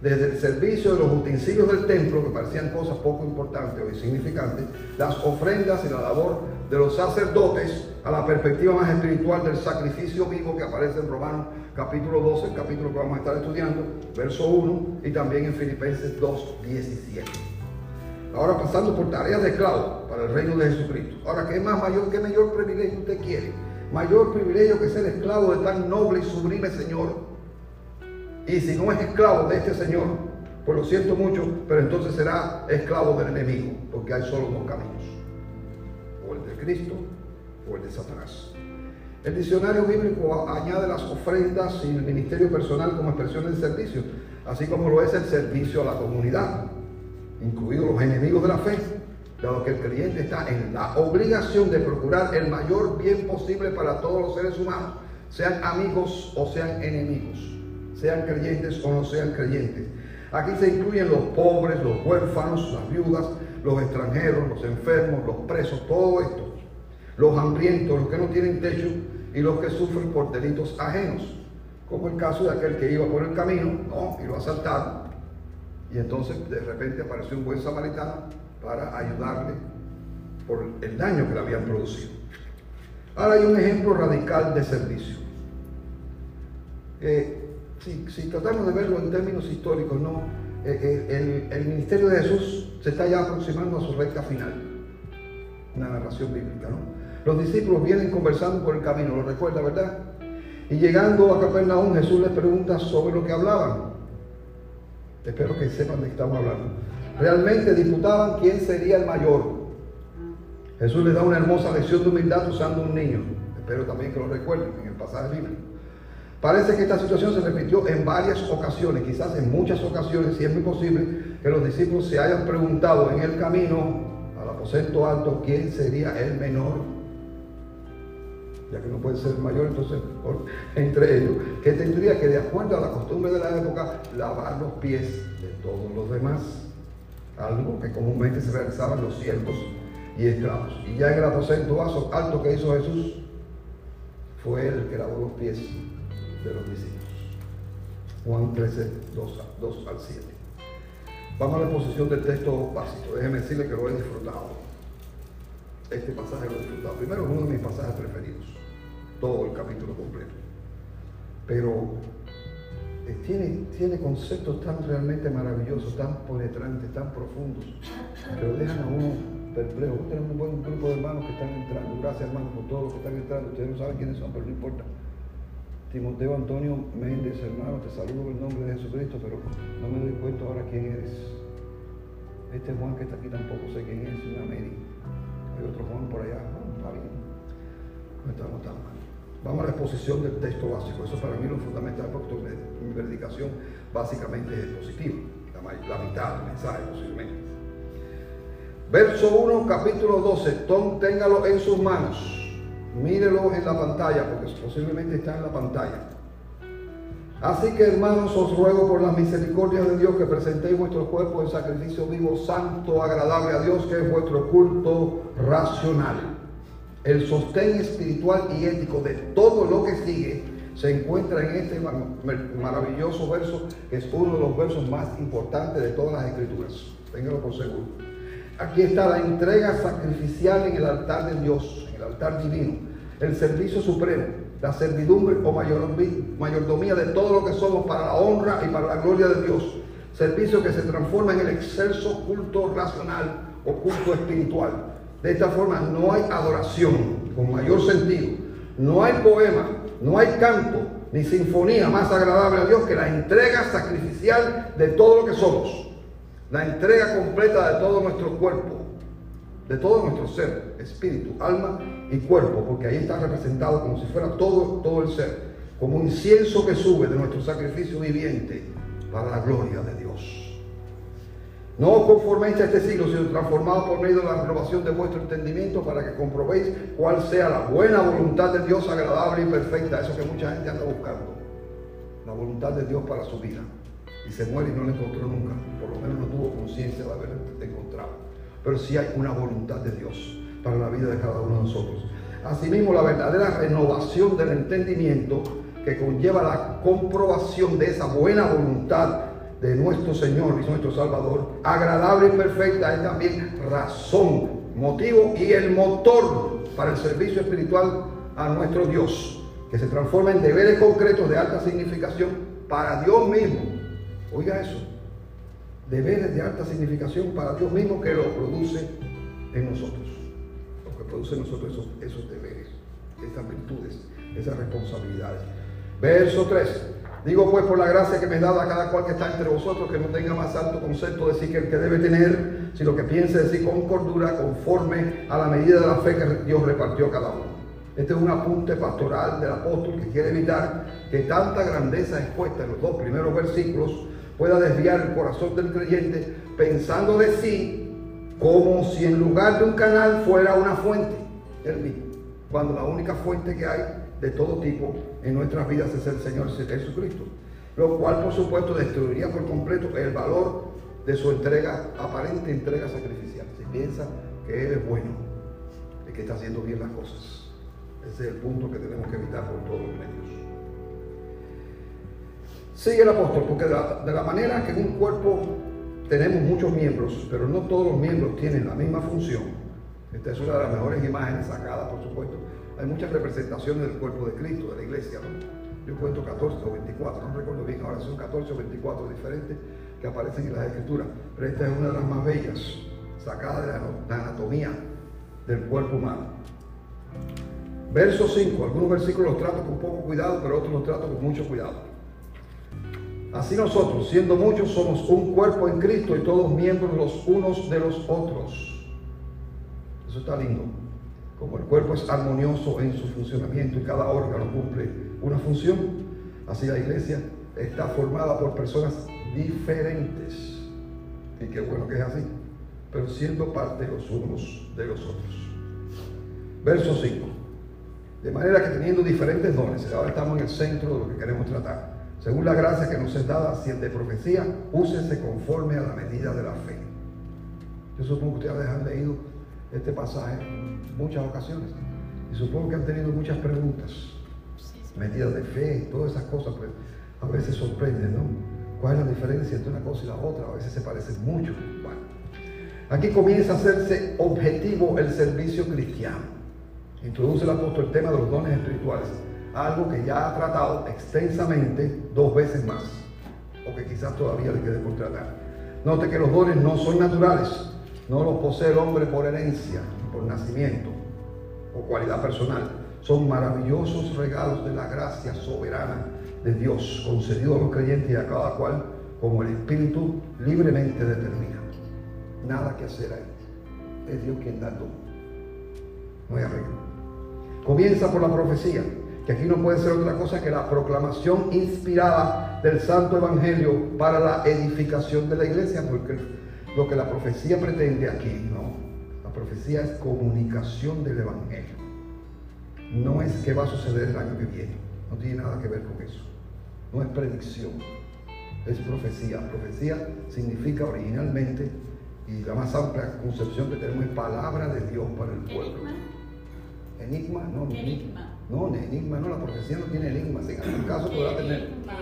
Desde el servicio de los utensilios del templo, que parecían cosas poco importantes o insignificantes, las ofrendas y la labor de los sacerdotes, a la perspectiva más espiritual del sacrificio vivo que aparece en Romanos capítulo 12, el capítulo que vamos a estar estudiando, verso 1, y también en Filipenses 2, 17. Ahora pasando por tareas de esclavo para el reino de Jesucristo. Ahora, ¿qué más mayor, qué mayor privilegio usted quiere? Mayor privilegio que ser esclavo de tan noble y sublime Señor. Y si no es esclavo de este Señor, pues lo siento mucho, pero entonces será esclavo del enemigo, porque hay solo dos caminos, o el de Cristo o el de Satanás. El diccionario bíblico añade las ofrendas y el ministerio personal como expresión de servicio, así como lo es el servicio a la comunidad, incluidos los enemigos de la fe, dado que el creyente está en la obligación de procurar el mayor bien posible para todos los seres humanos, sean amigos o sean enemigos, sean creyentes o no sean creyentes. Aquí se incluyen los pobres, los huérfanos, las viudas, los extranjeros, los enfermos, los presos, todo esto. Los hambrientos, los que no tienen techo y los que sufren por delitos ajenos, como el caso de aquel que iba por el camino ¿no? y lo asaltaron. Y entonces de repente apareció un buen samaritano para ayudarle por el daño que le habían producido. Ahora hay un ejemplo radical de servicio. Si, tratamos de verlo en términos históricos, no, eh, eh, el, el, ministerio de Jesús se está ya aproximando a su recta final. Una narración bíblica, ¿no? Los discípulos vienen conversando por el camino, lo recuerda, ¿verdad? Y llegando a Capernaum, Jesús les pregunta sobre lo que hablaban. Espero que sepan de qué estamos hablando realmente disputaban quién sería el mayor. Jesús les da una hermosa lección de humildad usando un niño. Espero también que lo recuerden en el pasaje bíblico. Parece que esta situación se repitió en varias ocasiones, quizás en muchas ocasiones, y es muy posible que los discípulos se hayan preguntado en el camino al aposento alto quién sería el menor. Ya que no puede ser mayor, entonces entre ellos, que tendría que, de acuerdo a la costumbre de la época, lavar los pies de todos los demás algo que comúnmente se realizaban los siervos y esclavos. Y ya en el aposento alto que hizo Jesús, fue el que lavó los pies de los discípulos. Juan 13, 2, 2 al 7. Vamos a la exposición del texto básico. Déjeme decirle que lo he disfrutado. Este pasaje lo he disfrutado. Primero, uno de mis pasajes preferidos. Todo el capítulo completo. Pero tiene, tiene conceptos tan realmente maravillosos, tan penetrantes, tan profundos, que lo dejan a uno perplejo. Tenemos un buen grupo de hermanos que están entrando. Gracias, hermanos, por todos los que están entrando. Ustedes no saben quiénes son, pero no importa. Timoteo Antonio Méndez, hermano, te saludo en el nombre de Jesucristo, pero no me doy cuenta ahora quién eres. Este Juan que está aquí tampoco sé quién es, una Mary. Hay otro Juan por allá. No, está bien. No estamos tan mal. Vamos a la exposición del texto básico. Eso para mí es lo fundamental porque mi básicamente es positiva. La, mitad del mensaje posiblemente. Verso 1, capítulo 12. Tom, téngalo en sus manos. Mírelo en la pantalla, porque posiblemente está en la pantalla. Así que hermanos, os ruego por las misericordias de Dios que presentéis vuestro cuerpo en sacrificio vivo, santo, agradable a Dios, que es vuestro culto racional. El sostén espiritual y ético de todo lo que sigue se encuentra en este maravilloso verso, que es uno de los versos más importantes de todas las escrituras. Téngalo por seguro. Aquí está la entrega sacrificial en el altar de Dios, en el altar divino, el servicio supremo, la servidumbre o mayordomía de todo lo que somos para la honra y para la gloria de Dios. Servicio que se transforma en el excelso culto racional o culto espiritual. De esta forma no hay adoración con mayor sentido, no hay poema, no hay canto ni sinfonía más agradable a Dios que la entrega sacrificial de todo lo que somos. La entrega completa de todo nuestro cuerpo, de todo nuestro ser, espíritu, alma y cuerpo, porque ahí está representado como si fuera todo, todo el ser, como un incienso que sube de nuestro sacrificio viviente para la gloria de Dios. No conforméis a este siglo, sino transformado por medio de la renovación de vuestro entendimiento para que comprobéis cuál sea la buena voluntad de Dios agradable y perfecta. Eso que mucha gente anda buscando. La voluntad de Dios para su vida. Y se muere y no la encontró nunca. Por lo menos no tuvo conciencia de haberla encontrado. Pero sí hay una voluntad de Dios para la vida de cada uno de nosotros. Asimismo, la verdadera renovación del entendimiento que conlleva la comprobación de esa buena voluntad de nuestro Señor y nuestro Salvador, agradable y perfecta, es también razón, motivo y el motor para el servicio espiritual a nuestro Dios, que se transforma en deberes concretos de alta significación para Dios mismo. Oiga eso, deberes de alta significación para Dios mismo que lo produce en nosotros, lo que produce en nosotros esos, esos deberes, estas virtudes, esas responsabilidades. Verso 3. Digo pues por la gracia que me da a cada cual que está entre vosotros, que no tenga más alto concepto de sí que el que debe tener, sino que piense de sí con cordura, conforme a la medida de la fe que Dios repartió a cada uno. Este es un apunte pastoral del apóstol que quiere evitar que tanta grandeza expuesta en los dos primeros versículos pueda desviar el corazón del creyente pensando de sí como si en lugar de un canal fuera una fuente, el mismo, cuando la única fuente que hay de todo tipo en nuestras vidas es el Señor Jesucristo. Lo cual, por supuesto, destruiría por completo el valor de su entrega, aparente entrega sacrificial. Si piensa que Él es bueno y que está haciendo bien las cosas. Ese es el punto que tenemos que evitar por todos los medios. Sigue el apóstol, porque de la, de la manera que en un cuerpo tenemos muchos miembros, pero no todos los miembros tienen la misma función. Esta es una de las mejores imágenes sacadas, por supuesto, hay muchas representaciones del cuerpo de Cristo, de la iglesia. Yo cuento 14 o 24, no recuerdo bien, ahora son 14 o 24 diferentes que aparecen en las escrituras. Pero esta es una de las más bellas, sacada de la anatomía del cuerpo humano. Verso 5, algunos versículos los trato con poco cuidado, pero otros los trato con mucho cuidado. Así nosotros, siendo muchos, somos un cuerpo en Cristo y todos miembros los unos de los otros. Eso está lindo. Como el cuerpo es armonioso en su funcionamiento y cada órgano cumple una función, así la iglesia está formada por personas diferentes. Y qué bueno que es así, pero siendo parte los unos de los otros. Verso 5. De manera que teniendo diferentes dones, ahora estamos en el centro de lo que queremos tratar. Según la gracia que nos es dada, si profecía, úsese conforme a la medida de la fe. Yo supongo que ustedes han leído este pasaje en muchas ocasiones. Y supongo que han tenido muchas preguntas, medidas de fe, todas esas cosas, pues a veces sorprenden, ¿no? ¿Cuál es la diferencia entre una cosa y la otra? A veces se parecen mucho. Bueno, aquí comienza a hacerse objetivo el servicio cristiano. Introduce el apóstol el tema de los dones espirituales, algo que ya ha tratado extensamente dos veces más, o que quizás todavía le quede por tratar. Note que los dones no son naturales, no los posee el hombre por herencia, por nacimiento o cualidad personal. Son maravillosos regalos de la gracia soberana de Dios, concedido a los creyentes y a cada cual como el Espíritu libremente determina. Nada que hacer ahí. Es Dios quien da todo. No hay arreglo. Comienza por la profecía, que aquí no puede ser otra cosa que la proclamación inspirada del Santo Evangelio para la edificación de la iglesia, porque lo que la profecía pretende aquí, ¿no? La profecía es comunicación del Evangelio. No es qué va a suceder el año que viene. No tiene nada que ver con eso. No es predicción. Es profecía. Profecía significa originalmente, y la más amplia concepción que tenemos es palabra de Dios para el pueblo. Enigma. Enigma, no, Enigma. no, enigma, no, la profecía no tiene enigmas. En algún caso podrá tener. Enigma.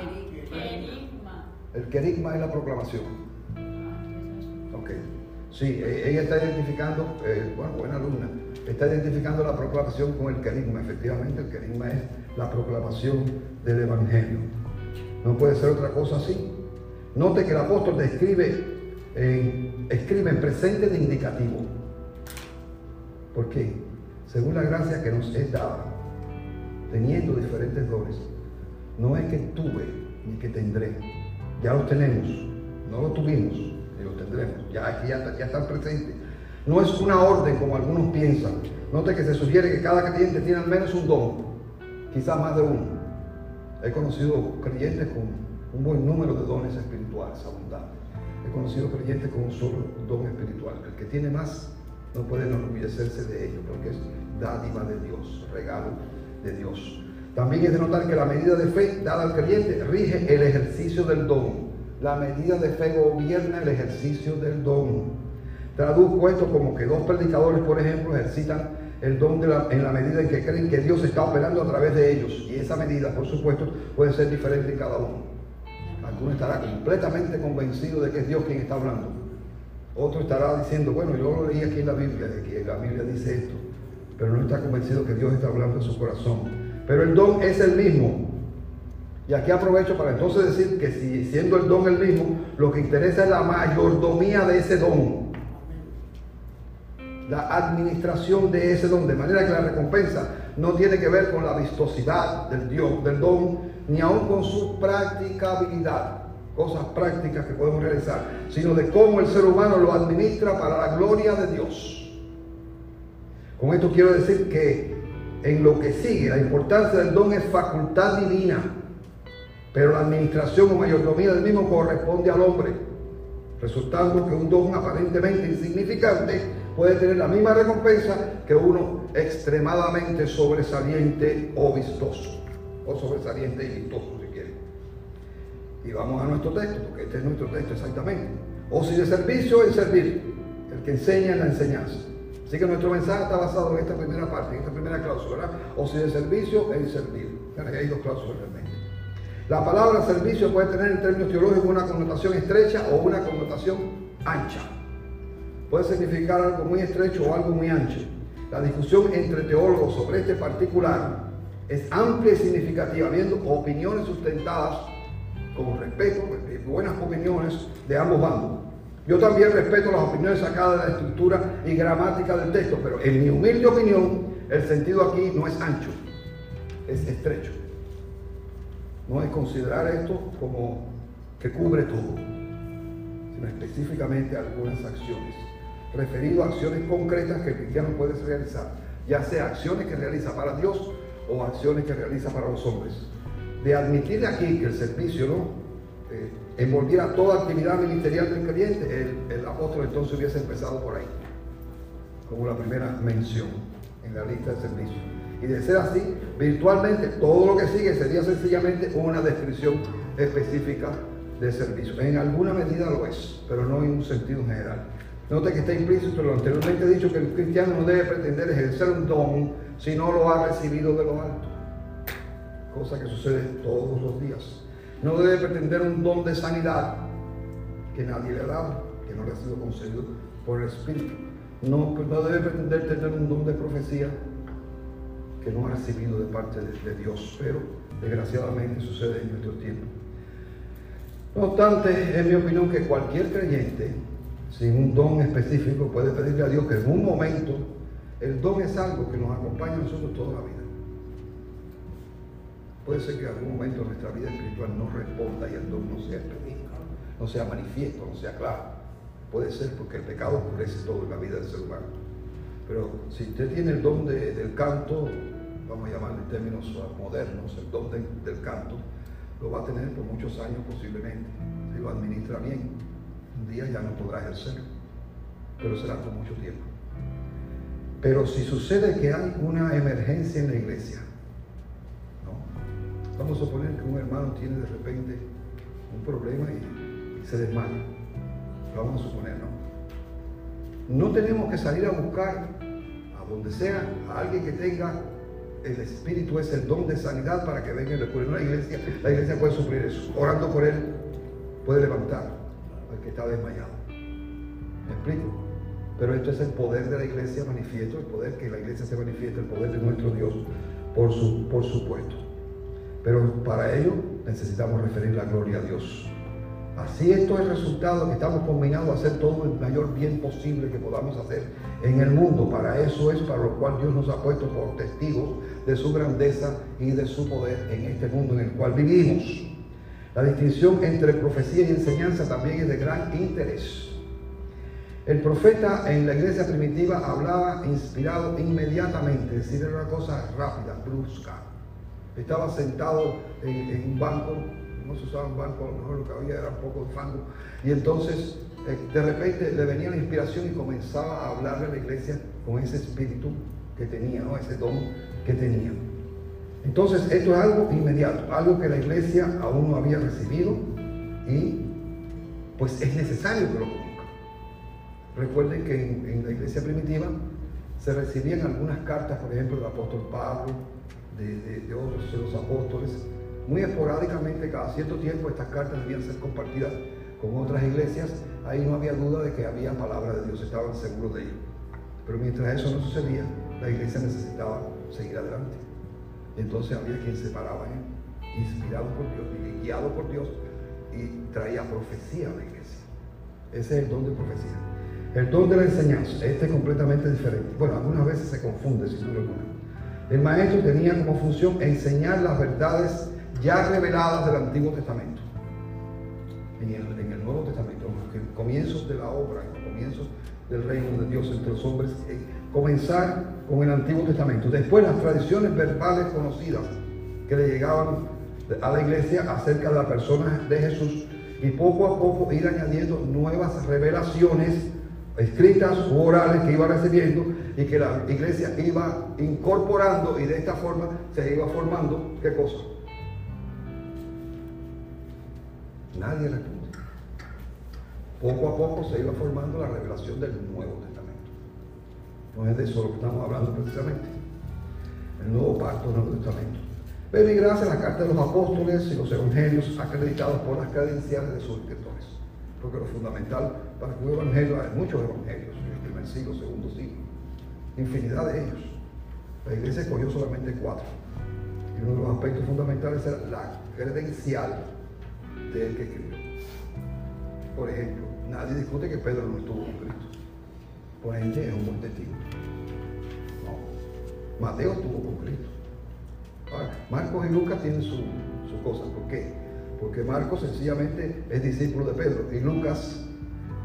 Enigma. El querigma es la proclamación. Sí, e- ella está identificando, eh, bueno, buena alumna, está identificando la proclamación con el querigma. Efectivamente, el querigma es la proclamación del Evangelio. No puede ser otra cosa así. Note que el apóstol describe en, escribe en presente de indicativo. ¿Por qué? Según la gracia que nos es dada, teniendo diferentes dones, no es que tuve ni que tendré, ya los tenemos, no los tuvimos ya aquí ya están presentes. No es una orden como algunos piensan. Note que se sugiere que cada creyente tiene al menos un don, quizás más de uno. He conocido creyentes con un buen número de dones espirituales abundantes. He conocido creyentes con un solo don espiritual. El que tiene más no puede enorgullecerse de ello porque es dádiva de Dios, regalo de Dios. También es de notar que la medida de fe dada al creyente rige el ejercicio del don. La medida de fe gobierna el ejercicio del don. Traduzco esto como que dos predicadores, por ejemplo, ejercitan el don de la- en la medida en que creen que Dios está operando a través de ellos. Y esa medida, por supuesto, puede ser diferente en cada uno. Alguno estará completamente convencido de que es Dios quien está hablando. Otro estará diciendo, bueno, yo lo leí aquí en la Biblia, que la Biblia dice esto, pero no está convencido que Dios está hablando en su corazón. Pero el don es el mismo. Y aquí aprovecho para entonces decir que si siendo el don el mismo, lo que interesa es la mayordomía de ese don la administración de ese don, de manera que la recompensa no tiene que ver con la vistosidad del Dios, del don, ni aun con su practicabilidad, cosas prácticas que podemos realizar, sino de cómo el ser humano lo administra para la gloria de Dios. Con esto quiero decir que en lo que sigue, la importancia del don es facultad divina, pero la administración o mayordomía del mismo corresponde al hombre, resultando que un don aparentemente insignificante puede tener la misma recompensa que uno extremadamente sobresaliente o vistoso, o sobresaliente y vistoso si quiere. Y vamos a nuestro texto, porque este es nuestro texto exactamente. O si de servicio en servir, el que enseña en la enseñanza. Así que nuestro mensaje está basado en esta primera parte, en esta primera cláusula. O si de servicio en servir. Hay dos cláusulas realmente. La palabra servicio puede tener en términos teológicos una connotación estrecha o una connotación ancha. Puede significar algo muy estrecho o algo muy ancho. La discusión entre teólogos sobre este particular es amplia y significativa, habiendo opiniones sustentadas con respeto, eh, buenas opiniones de ambos bandos. Yo también respeto las opiniones sacadas de la estructura y gramática del texto, pero en mi humilde opinión, el sentido aquí no es ancho, es estrecho. No es considerar esto como que cubre todo, sino específicamente algunas acciones, referido a acciones concretas que el cristiano puede realizar, ya sea acciones que realiza para Dios o acciones que realiza para los hombres. De admitir aquí que el servicio no Eh, envolviera toda actividad ministerial del creyente, el, el apóstol entonces hubiese empezado por ahí, como la primera mención en la lista de servicios. Y de ser así, virtualmente todo lo que sigue sería sencillamente una descripción específica de servicio. En alguna medida lo es, pero no en un sentido general. Note que está implícito lo anteriormente dicho que el cristiano no debe pretender ejercer un don si no lo ha recibido de lo alto. Cosa que sucede todos los días. No debe pretender un don de sanidad que nadie le ha dado, que no le ha sido concedido por el Espíritu. No, no debe pretender tener un don de profecía que no ha recibido de parte de, de Dios, pero desgraciadamente sucede en nuestro tiempo. No obstante, es mi opinión que cualquier creyente, sin un don específico, puede pedirle a Dios que en un momento, el don es algo que nos acompaña a nosotros toda la vida. Puede ser que en algún momento nuestra vida espiritual no responda y el don no sea específico, no sea manifiesto, no sea claro. Puede ser porque el pecado oscurece todo en la vida del ser humano. Pero si usted tiene el don de- del canto, vamos a llamarlo en términos modernos, el don de- del canto, lo va a tener por muchos años posiblemente, si lo administra bien. Un día ya no podrá ejercerlo, pero será por mucho tiempo. Pero si sucede que hay una emergencia en la iglesia, vamos a suponer que un hermano tiene de repente un problema y, y se desmaya. Lo vamos a suponer, ¿no? No tenemos que salir a buscar donde sea a alguien que tenga el espíritu es el don de sanidad para que venga y le cure. la iglesia, la iglesia puede suplir eso. Orando por él, puede levantar al que está desmayado. ¿Me explico? Pero esto es el poder de la iglesia manifiesto, el poder que la iglesia se manifiesta, el poder de nuestro Dios, por, su, por supuesto. Pero para ello necesitamos referir la gloria a Dios. Así esto es el resultado que estamos combinados a hacer todo el mayor bien posible que podamos hacer en el mundo. Para eso es para lo cual Dios nos ha puesto por testigos de su grandeza y de su poder en este mundo en el cual vivimos. La distinción entre profecía y enseñanza también es de gran interés. El profeta en la iglesia primitiva hablaba inspirado inmediatamente, es decir, era una cosa rápida, brusca. Estaba sentado en, un banco, no se usaba un banco, a lo mejor lo que había era un poco de fango, y entonces eh, de repente le venía la inspiración y comenzaba a hablarle a la iglesia con ese espíritu que tenía, ¿no? ese don que tenía. Entonces, esto es algo inmediato, algo que la iglesia aún no había recibido y pues es necesario que lo conozca. Recuerden que en, la iglesia primitiva se recibían algunas cartas, por ejemplo, del apóstol Pablo, de, de otros de los apóstoles. Muy esporádicamente, cada cierto tiempo, estas cartas debían ser compartidas con otras iglesias. Ahí no había duda de que había palabra de Dios, estaban seguros de ello. Pero mientras eso no sucedía, la iglesia necesitaba seguir adelante. Entonces había quien se paraba, ¿eh? inspirado por Dios guiado por Dios y traía profecía a la iglesia. Ese es el don de profecía. El don de la enseñanza, este es completamente diferente. Bueno, algunas veces se confunde, sin duda alguna. El maestro tenía como función enseñar las verdades ya reveladas del Antiguo Testamento. En el, Nuevo Testamento, en los comienzos de la obra, en los comienzos del reino de Dios entre los hombres, eh, comenzar con el Antiguo Testamento. Después las tradiciones verbales conocidas que le llegaban a la iglesia acerca de la persona de Jesús y poco a poco ir añadiendo nuevas revelaciones escritas u orales que iba recibiendo y que la iglesia iba incorporando y de esta forma se iba formando, ¿qué cosa? Nadie responde. Poco a poco se iba formando la revelación del Nuevo Testamento. No es de eso lo que estamos hablando precisamente. El nuevo pacto del Nuevo Testamento. Pero y gracias a la carta de los apóstoles y los evangelios acreditados por las credenciales de sus escritores. Porque lo fundamental para que un evangelio, hay muchos evangelios, el primer siglo, segundo siglo, infinidad de ellos. La iglesia escogió solamente cuatro. Y uno de los aspectos fundamentales era la credencial del que escribió. Por ejemplo, nadie discute que Pedro no estuvo con Cristo. Por ende, es un buen testigo. No. Mateo estuvo con Cristo. Marcos y Lucas tienen sus su cosas. ¿Por qué? Porque Marcos sencillamente es discípulo de Pedro y Lucas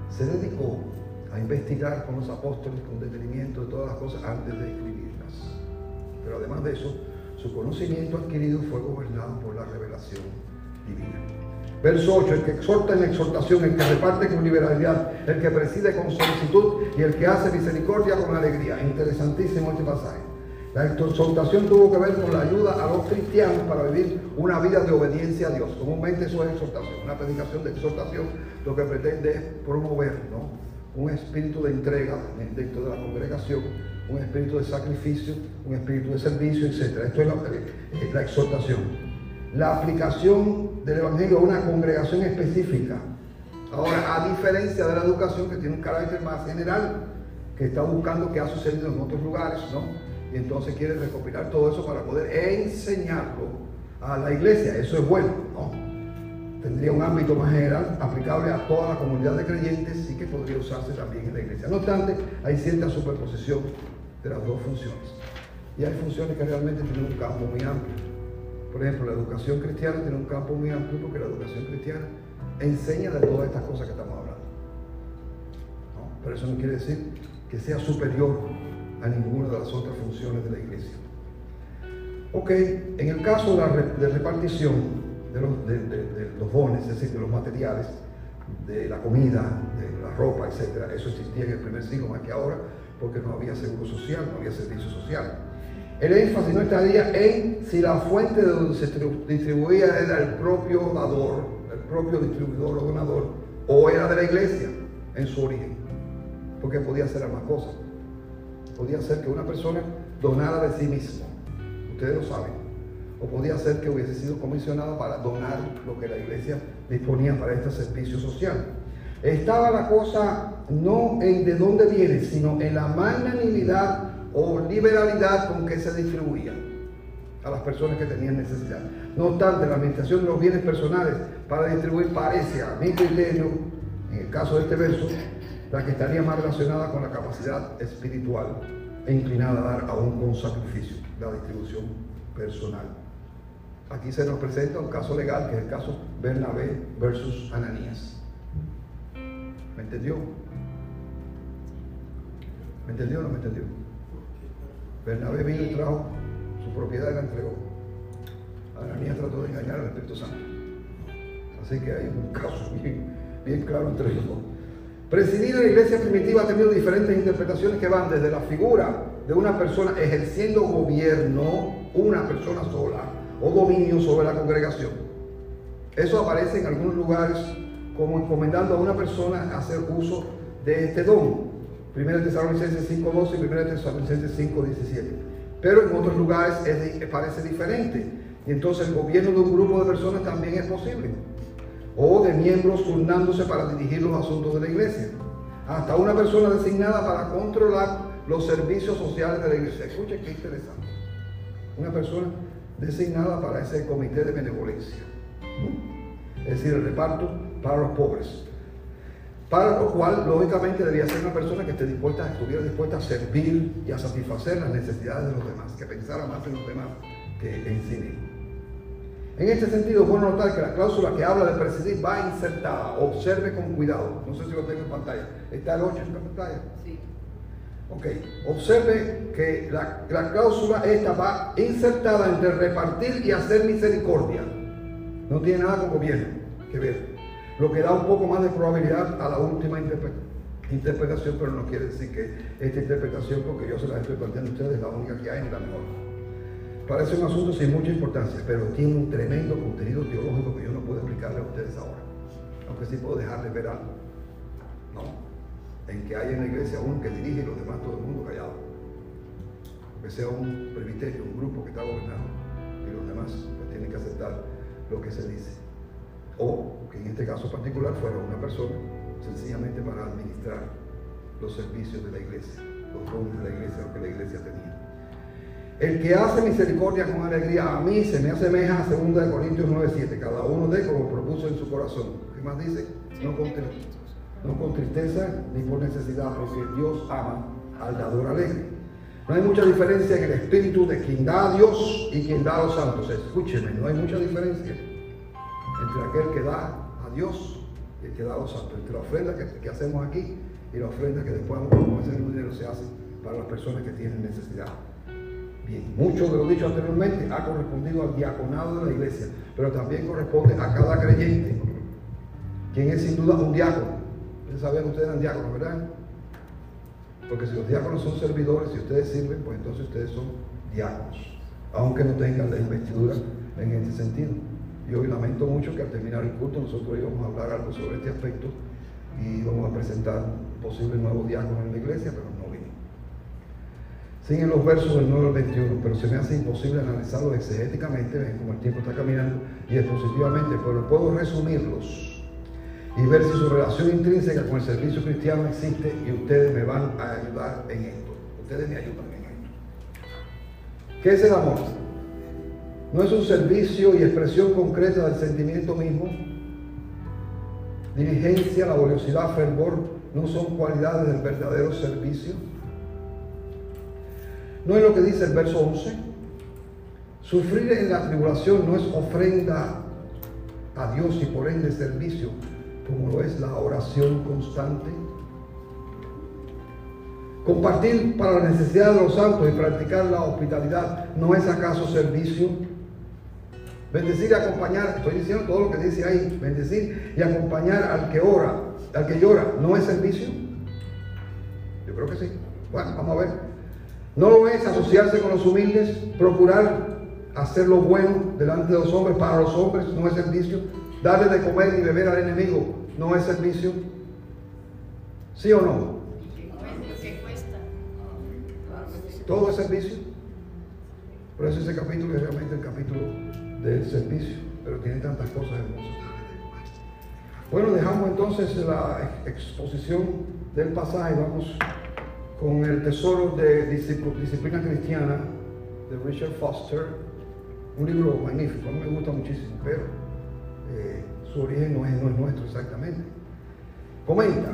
se dedicó a investigar con los apóstoles con detenimiento de todas las cosas antes de escribirlas. Pero además de eso, su conocimiento adquirido fue gobernado por la revelación divina. Verso 8, el que exhorta en la exhortación, el que reparte con liberalidad, el que preside con solicitud y el que hace misericordia con alegría. Interesantísimo este pasaje. La exhortación tuvo que ver con la ayuda a los cristianos para vivir una vida de obediencia a Dios. Comúnmente eso es exhortación. Una predicación de exhortación lo que pretende es promover un espíritu de entrega dentro de la congregación, un espíritu de sacrificio, un espíritu de servicio, etc. Esto es eh, la exhortación la aplicación del Evangelio a una congregación específica. Ahora, a diferencia de la educación que tiene un carácter más general, que está buscando qué ha sucedido en otros lugares, ¿no? Y entonces quiere recopilar todo eso para poder enseñarlo a la iglesia. Eso es bueno, ¿no? Tendría un ámbito más general aplicable a toda la comunidad de creyentes y que podría usarse también en la iglesia. No obstante, hay cierta superposición de las dos funciones. Y hay funciones que realmente tienen un campo muy amplio. Por ejemplo, la educación cristiana tiene un campo muy amplio porque la educación cristiana enseña de todas estas cosas que estamos hablando. Pero eso no quiere decir que sea superior a ninguna de las otras funciones de la iglesia. Ok, en el caso de de repartición de los, de, los, dones, es decir, de los materiales, de la comida, de la ropa, etc., eso existía en el primer siglo más que ahora, porque no había seguro social, no había servicio social. El énfasis no estaría en si la fuente de donde se distribuía era el propio dador, el propio distribuidor o donador, o era de la iglesia en su origen, porque podía ser ambas cosas. Podía ser que una persona donara de sí mismo, ustedes lo saben, o podía ser que hubiese sido comisionado para donar lo que la iglesia disponía para este servicio social. Estaba la cosa no en de dónde viene, sino en la magnanimidad o liberalidad con que se distribuía a las personas que tenían necesidad. No obstante, la administración de los bienes personales para distribuir parece, a mi criterio, en el caso de este verso, la que estaría más relacionada con la capacidad espiritual e inclinada a dar aún con sacrificio, la distribución personal. Aquí se nos presenta un caso legal, que es el caso Bernabé versus Ananías. ¿Me entendió? ¿Me entendió o no me entendió? Bernabé vino y trajo su propiedad y la entregó. Ananías trató de engañar al Espíritu Santo. Así que hay un caso bien, claro entre ellos dos. Presidir la iglesia primitiva ha tenido diferentes interpretaciones que van desde la figura de una persona ejerciendo gobierno, una persona sola, o dominio sobre la congregación. Eso aparece en algunos lugares como encomendando a una persona hacer uso de este don. 1 Tesalonicenses 5.12 y 1 Tesalonicenses 5.17. Pero en otros lugares parece diferente. Y entonces el gobierno de un grupo de personas también es posible. O de miembros turnándose para dirigir los asuntos de la iglesia. Hasta una persona designada para controlar los servicios sociales de la iglesia. Escuche qué interesante. Una persona designada para ese comité de benevolencia. Es decir, el reparto para los pobres. Para lo cual, lógicamente, debía ser una persona que esté dispuesta, estuviera dispuesta a servir y a satisfacer las necesidades de los demás, que pensara más en los demás que en sí mismo. En este sentido, es bueno notar que la cláusula que habla de presidir va insertada. Observe con cuidado. No sé si lo tengo en pantalla. ¿Está el 8 en pantalla? Sí. Ok. Observe que la, la cláusula esta va insertada entre repartir y hacer misericordia. No tiene nada con gobierno que ver lo que da un poco más de probabilidad a la última interpretación, pero no quiere decir que esta interpretación, porque yo se la estoy planteando a ustedes, es la única que hay ni la mejor. Parece un asunto sin mucha importancia, pero tiene un tremendo contenido teológico que yo no puedo explicarle a ustedes ahora, aunque sí puedo dejarles ver algo. ¿no? En que hay en la iglesia uno que dirige y los demás todo el mundo callado. Que sea un presbiterio, un grupo que está gobernando y los demás pues, tienen que aceptar lo que se dice o que en este caso particular fuera una persona sencillamente para administrar los servicios de la iglesia, los dones de la iglesia, lo que la iglesia tenía. El que hace misericordia con alegría a mí se me asemeja a 2 Corintios 9:7, cada uno de como propuso en su corazón. ¿Qué más dice? No con, tristeza ni por necesidad, porque Dios ama al dador alegre. No hay mucha diferencia en el espíritu de quien da a Dios y quien da a los santos. Escúcheme, no hay mucha diferencia entre aquel que da a Dios y el que da a los santos, entre la ofrenda que, hacemos aquí y la ofrenda que después con ese dinero se hace para las personas que tienen necesidad. Bien, mucho de lo dicho anteriormente ha correspondido al diaconado de la iglesia, pero también corresponde a cada creyente, quien es sin duda un diácono. Sabían que ustedes eran diáconos, ¿verdad? Porque si los diáconos son servidores, si ustedes sirven, pues entonces ustedes son diáconos, aunque no tengan la investidura en ese sentido. Y hoy lamento mucho que al terminar el culto nosotros íbamos a hablar algo sobre este aspecto y íbamos a presentar posibles nuevos diáconos en la iglesia, pero no vino. Siguen los versos del 9 al 21, pero se me hace imposible analizarlos exegéticamente, ven como el tiempo está caminando, y expositivamente, pero puedo resumirlos y ver si su relación intrínseca con el servicio cristiano existe y ustedes me van a ayudar en esto. Ustedes me ayudan en esto. ¿Qué es el amor? No es un servicio y expresión concreta del sentimiento mismo. Diligencia, laboriosidad, fervor no son cualidades del verdadero servicio. No es lo que dice el verso 11. Sufrir en la tribulación no es ofrenda a Dios y por ende servicio, como lo es la oración constante. Compartir para la necesidad de los santos y practicar la hospitalidad no es acaso servicio. Bendecir y acompañar, estoy diciendo todo lo que dice ahí, bendecir y acompañar al que ora, al que llora, ¿no es servicio? Yo creo que sí. Bueno, vamos a ver. No lo es asociarse con los humildes, procurar hacer lo bueno delante de los hombres, para los hombres, no es servicio. Darle de comer y beber al enemigo, no es servicio. ¿Sí o no? Todo es servicio. Por eso ese capítulo es realmente el capítulo del servicio, pero tiene tantas cosas hermosas. Bueno, dejamos entonces la exposición del pasaje, vamos con el tesoro de disciplina cristiana de Richard Foster, un libro magnífico, a mí me gusta muchísimo, pero eh, su origen no es, no es nuestro exactamente. Comenta,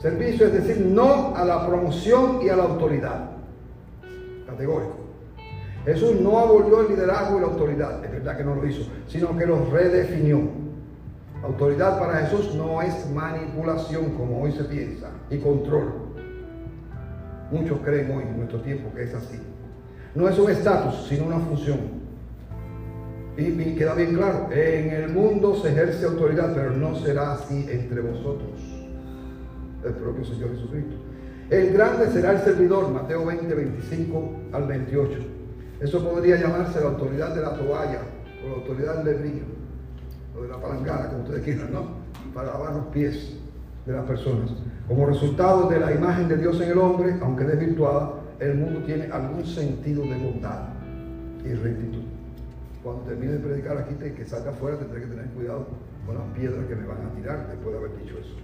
servicio es decir, no a la promoción y a la autoridad. Categórico. Jesús no abolió el liderazgo y la autoridad, es verdad que no lo hizo, sino que los redefinió. Autoridad para Jesús no es manipulación como hoy se piensa y control. Muchos creen hoy en nuestro tiempo que es así. No es un estatus, sino una función. Y, y, queda bien claro, en el mundo se ejerce autoridad, pero no será así entre vosotros. El propio Señor Jesucristo. El grande será el servidor, Mateo 20, 25 al 28. Eso podría llamarse la autoridad de la toalla o la autoridad del brillo o de la palangana, como ustedes quieran, ¿no? Para lavar los pies de las personas. Como resultado de la imagen de Dios en el hombre, aunque desvirtuada, el mundo tiene algún sentido de bondad y rectitud. Cuando termine de predicar aquí, que salga afuera, tendré que tener cuidado con las piedras que me van a tirar después de haber dicho eso.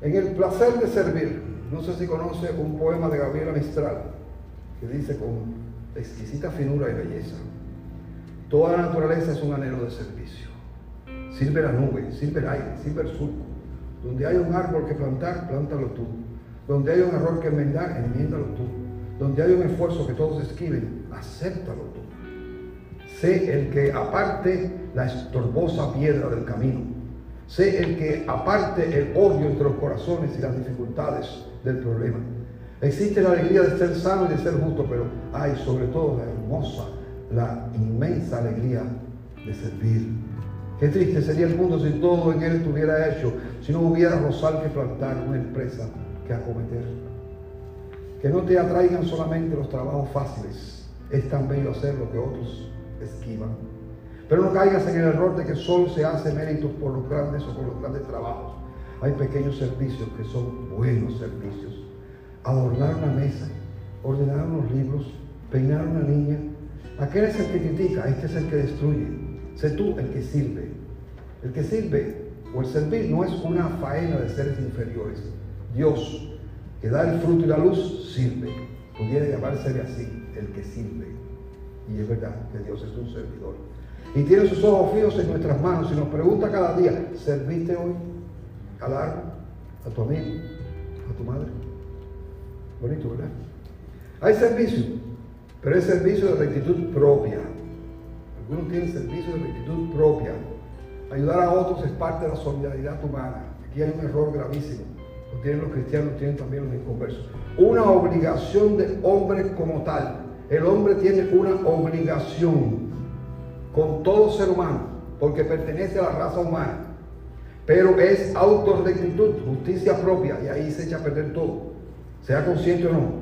En el placer de servir, no sé si conoce un poema de Gabriela Mistral, que dice con exquisita finura y belleza, toda la naturaleza es un anhelo de servicio. Sirve la nube, sirve el aire, sirve el surco. Donde hay un árbol que plantar, plántalo tú. Donde hay un error que enmendar, enmiéndalo tú. Donde hay un esfuerzo que todos esquiven, acéptalo tú. Sé el que aparte la estorbosa piedra del camino. Sé el que aparte el odio entre los corazones y las dificultades del problema. Existe la alegría de ser sano y de ser justo, pero hay sobre todo la hermosa, la inmensa alegría de servir. Qué triste sería el mundo si todo en él estuviera hecho, si no hubiera rosal que plantar, una empresa que acometer. Que no te atraigan solamente los trabajos fáciles, es tan bello hacer lo que otros esquivan. Pero no caigas en el error de que solo se hace méritos por los grandes o por los grandes trabajos. Hay pequeños servicios que son buenos servicios. Adornar una mesa, ordenar unos libros, peinar una niña. Aquel es el que critica, este es el que destruye. Sé tú el que sirve. El que sirve o el servir no es una faena de seres inferiores. Dios, que da el fruto y la luz, sirve. Pudiera llamarse así, el que sirve. Y es verdad que Dios es un servidor. Y tiene sus ojos fijos en nuestras manos y nos pregunta cada día, ¿serviste hoy al árbol, a tu amigo, a tu madre? Bonito, ¿verdad? Hay servicio, pero es servicio de rectitud propia. Algunos tienen servicio de rectitud propia. Ayudar a otros es parte de la solidaridad humana. Aquí hay un error gravísimo. Lo tienen los cristianos, tienen también los inconversos. Una obligación de hombre como tal. El hombre tiene una obligación con todo ser humano, porque pertenece a la raza humana. Pero es autorrectitud, justicia propia, y ahí se echa a perder todo. Sea consciente o no,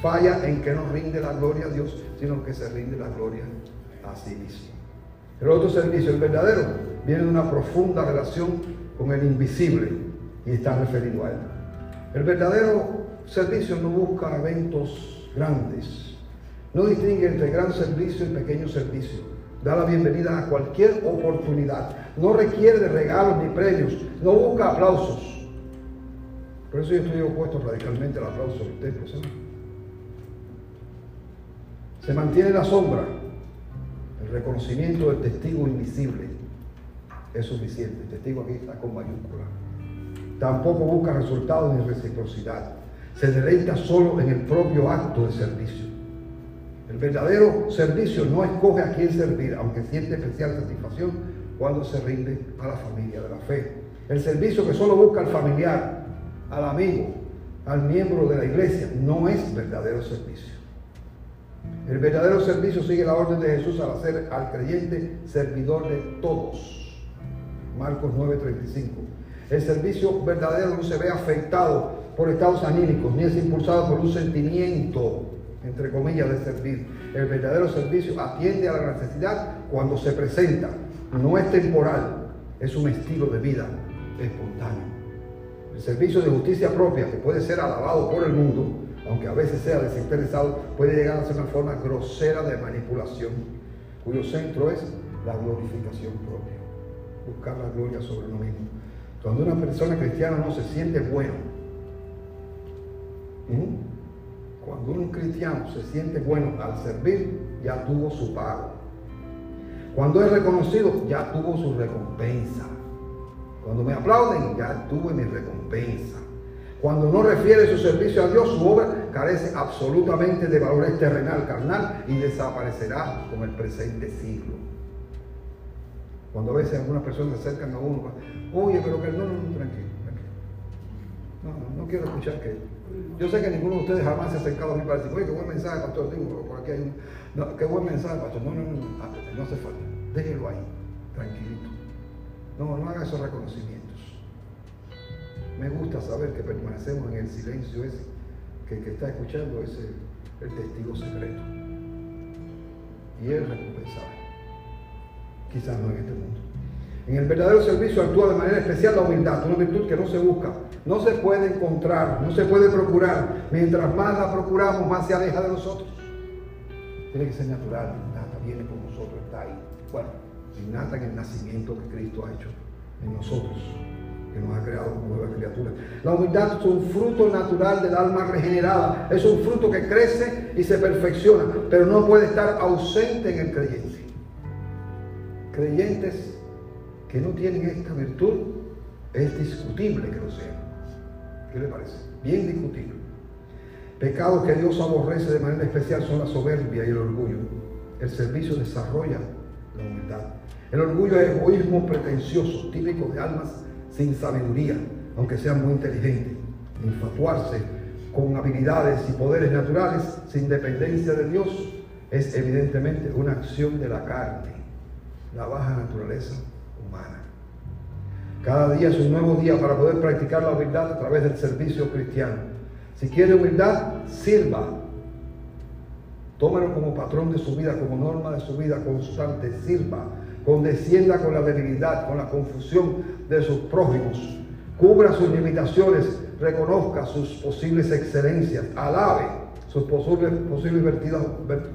falla en que no rinde la gloria a Dios, sino que se rinde la gloria a sí mismo. El otro servicio, el verdadero, viene de una profunda relación con el invisible y está referido a él. El verdadero servicio no busca eventos grandes, no distingue entre gran servicio y pequeño servicio da la bienvenida a cualquier oportunidad. No requiere de regalos ni premios, no busca aplausos. Por eso yo estoy opuesto radicalmente al aplauso de los templos. Se mantiene la sombra, el reconocimiento del testigo invisible es suficiente. El testigo aquí está con mayúscula. Tampoco busca resultados ni reciprocidad. Se deleita solo en el propio acto de servicio. El verdadero servicio no escoge a quién servir, aunque siente especial satisfacción cuando se rinde a la familia de la fe. El servicio que solo busca al familiar, al amigo, al miembro de la iglesia, no es verdadero servicio. El verdadero servicio sigue la orden de Jesús al hacer al creyente servidor de todos. Marcos 9:35. El servicio verdadero no se ve afectado por estados anímicos, ni es impulsado por un sentimiento, entre comillas, de servir. El verdadero servicio atiende a la necesidad cuando se presenta, no es temporal, es un estilo de vida espontáneo. Servicio de justicia propia, que puede ser alabado por el mundo, aunque a veces sea desinteresado, puede llegar a ser una forma grosera de manipulación, cuyo centro es la glorificación propia, buscar la gloria sobre uno mismo. Cuando una persona cristiana no se siente bueno, cuando un cristiano se siente bueno al servir, ya tuvo su pago. Cuando es reconocido, ya tuvo su recompensa. Cuando me aplauden, ya tuve mi recompensa. Cuando no refiere su servicio a Dios, su obra carece absolutamente de valor terrenal, carnal y desaparecerá con el presente siglo. Cuando a veces algunas personas se acercan a uno, oye, pero que no, no, no, tranquilo, tranquilo. No, no, quiero escuchar que. Yo sé que ninguno de ustedes jamás se ha acercado a mí para decir, oye, qué buen mensaje, pastor. Digo, por aquí hay un. No, qué buen mensaje, pastor. No, no, no, no, no hace falta. Déjelo ahí, tranquilito. No, no haga esos reconocimientos. Me gusta saber que permanecemos en el silencio ese, que el que está escuchando es el, testigo secreto. Y él recompensado. Quizás no en este mundo. En el verdadero servicio actúa de manera especial la humildad, una virtud que no se busca, no se puede encontrar, no se puede procurar. Mientras más la procuramos, más se aleja de nosotros. Tiene que ser natural, innata, viene con nosotros, está ahí. Bueno, innata en el nacimiento que Cristo ha hecho en nosotros, que nos ha creado como nuevas criaturas. La humildad es un fruto natural del alma regenerada, es un fruto que crece y se perfecciona, pero no puede estar ausente en el creyente. Creyentes que no tienen esta virtud, es discutible que lo sean. ¿Qué le parece? Bien discutible. Pecados que Dios aborrece de manera especial son la soberbia y el orgullo. El servicio desarrolla la humildad. El orgullo es egoísmo pretencioso, típico de almas sin sabiduría, aunque sean muy inteligentes. Infatuarse con habilidades y poderes naturales sin dependencia de Dios es evidentemente una acción de la carne, la baja naturaleza humana. Cada día es un nuevo día para poder practicar la humildad a través del servicio cristiano. Si quiere humildad, sirva. Tómelo como patrón de su vida, como norma de su vida constante. Sirva condescienda con la debilidad, con la confusión de sus prójimos, cubra sus limitaciones, reconozca sus posibles excelencias, alabe sus posibles, posibles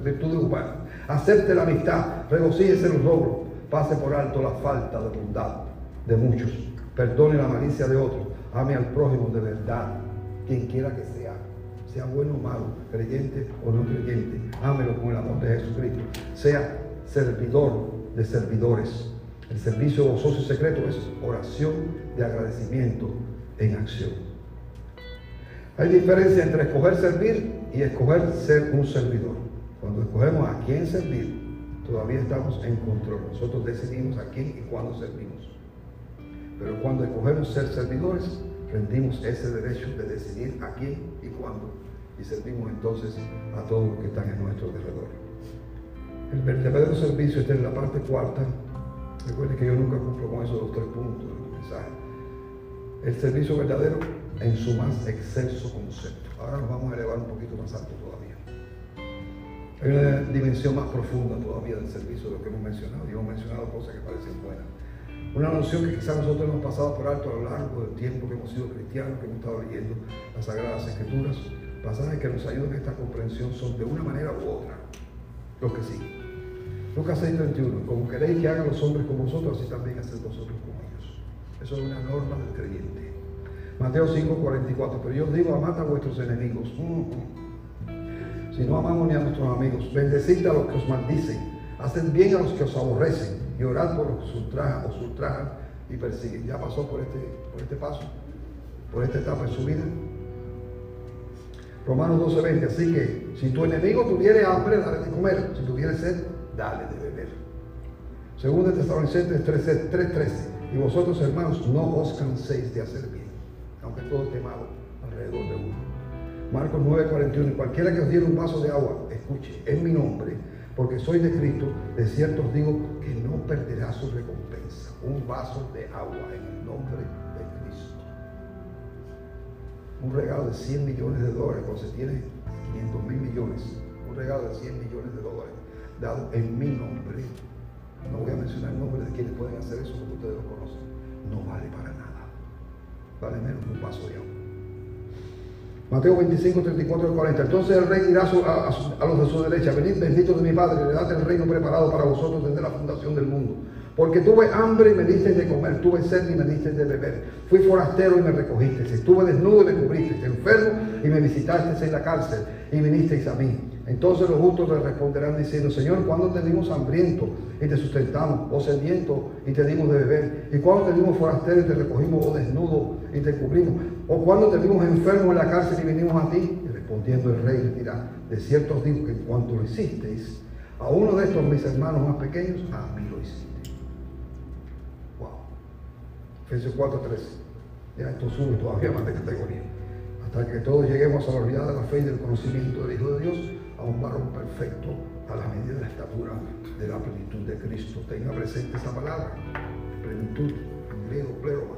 virtudes humanas, acepte la amistad, regocíjese en los logros, pase por alto la falta de bondad de muchos, perdone la malicia de otros, ame al prójimo de verdad, quien quiera que sea, sea bueno o malo, creyente o no creyente, ámelo con el amor de Jesucristo, sea servidor de servidores. El servicio gozoso y secreto es oración de agradecimiento en acción. Hay diferencia entre escoger servir y escoger ser un servidor. Cuando escogemos a quién servir, todavía estamos en control. Nosotros decidimos a quién y cuándo servimos. Pero cuando escogemos ser servidores, rendimos ese derecho de decidir a quién y cuándo. Y servimos entonces a todos los que están en nuestro alrededor. El verdadero servicio está en la parte cuarta. Recuerde que yo nunca cumplo con esos tres puntos del mensaje. El servicio verdadero en su más excelso concepto. Ahora nos vamos a elevar un poquito más alto todavía. Hay una dimensión más profunda todavía del servicio de lo que hemos mencionado. Y hemos mencionado cosas que parecen buenas. Una noción que quizás nosotros hemos pasado por alto a lo largo del tiempo que hemos sido cristianos, que hemos estado leyendo las Sagradas Escrituras. Pasajes que nos ayudan en esta comprensión son de una manera u otra los que siguen. Lucas 6:31, como queréis que hagan los hombres con vosotros, así también haced vosotros con ellos. Eso es una norma del creyente. Mateo 5:44, pero yo os digo, amad a vuestros enemigos. Si no amamos ni a nuestros amigos, bendecid a los que os maldicen, haced bien a los que os aborrecen y orad por los que os ultrajan, os ultrajan y persiguen. Ya pasó por este, por este paso, por esta etapa en su vida. Romanos 12:20, así que si tu enemigo tuviere hambre, dale de comer. Si tuviere sed, dale de beber. Segundo Tesalonicenses 3.13. Y vosotros, hermanos, no os canséis de hacer bien, aunque todo esté malo alrededor de uno. Marcos 9:41. Cualquiera que os diera un vaso de agua, escuche, en mi nombre, porque soy de Cristo, de cierto os digo que no perderá su recompensa. Un vaso de agua en el nombre de Cristo. Un regalo de 100 millones de dólares cuando se tiene 500 mil millones, un regalo de 100 millones de dólares dado en mi nombre. No voy a mencionar el nombre de quienes pueden hacer eso porque ustedes lo conocen. No vale para nada. Vale menos que un paso de agua. Mateo 25, 34 40. Entonces el rey dirá a, los de su derecha, venid bendito de mi Padre, le date el reino preparado para vosotros desde la fundación del mundo. Porque tuve hambre y me diste de comer, tuve sed y me diste de beber. Fui forastero y me recogiste, estuve desnudo y me cubriste, enfermo y me visitaste en la cárcel y vinisteis a mí. Entonces los justos le responderán diciendo, Señor, ¿cuándo te dimos hambriento y te sustentamos? O sediento y te dimos de beber. ¿Y cuándo te dimos forastero y te recogimos? O desnudo y te cubrimos. ¿O cuándo te dimos enfermo en la cárcel y vinimos a ti? Y respondiendo el rey le dirá, de cierto os digo que en cuanto lo hicisteis, a uno de estos mis hermanos más pequeños, a mí lo hiciste. Efesios 4.13. Ya esto sube todavía más de categoría. Hasta que todos lleguemos a la unidad de la fe y del conocimiento del Hijo de Dios a un varón perfecto a la medida de la estatura de la plenitud de Cristo. Tenga presente esa palabra, plenitud, en griego, pleroma.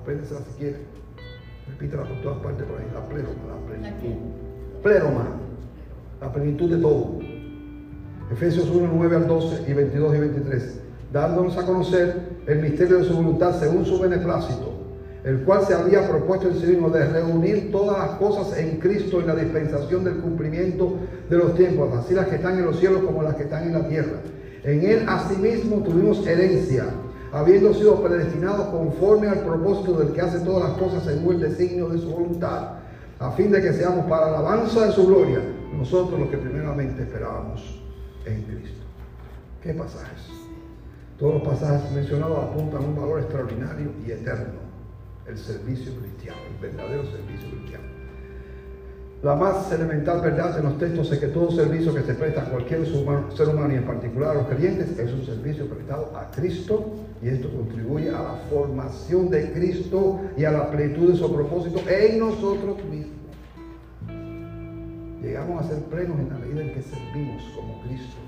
Apréndesela si quiere. Repítela por todas partes por ahí, la pleroma, la plenitud. Pleroma, la plenitud de todo. Efesios 1, 9 al 12 y 22 y 23. Dándonos a conocer el misterio de su voluntad según su beneplácito el cual se había propuesto en sí mismo de reunir todas las cosas en Cristo en la dispensación del cumplimiento de los tiempos, así las que están en los cielos como las que están en la tierra. En él asimismo tuvimos herencia, habiendo sido predestinados conforme al propósito del que hace todas las cosas según el designio de su voluntad, a fin de que seamos para la alabanza de su gloria, nosotros los que primeramente esperábamos en Cristo. ¿Qué pasajes? Todos los pasajes mencionados apuntan a un valor extraordinario y eterno el servicio cristiano, el verdadero servicio cristiano. La más elemental verdad de los textos es que todo servicio que se presta a cualquier ser humano y en particular a los creyentes es un servicio prestado a Cristo y esto contribuye a la formación de Cristo y a la plenitud de su propósito en nosotros mismos. Llegamos a ser plenos en la medida en que servimos como Cristo.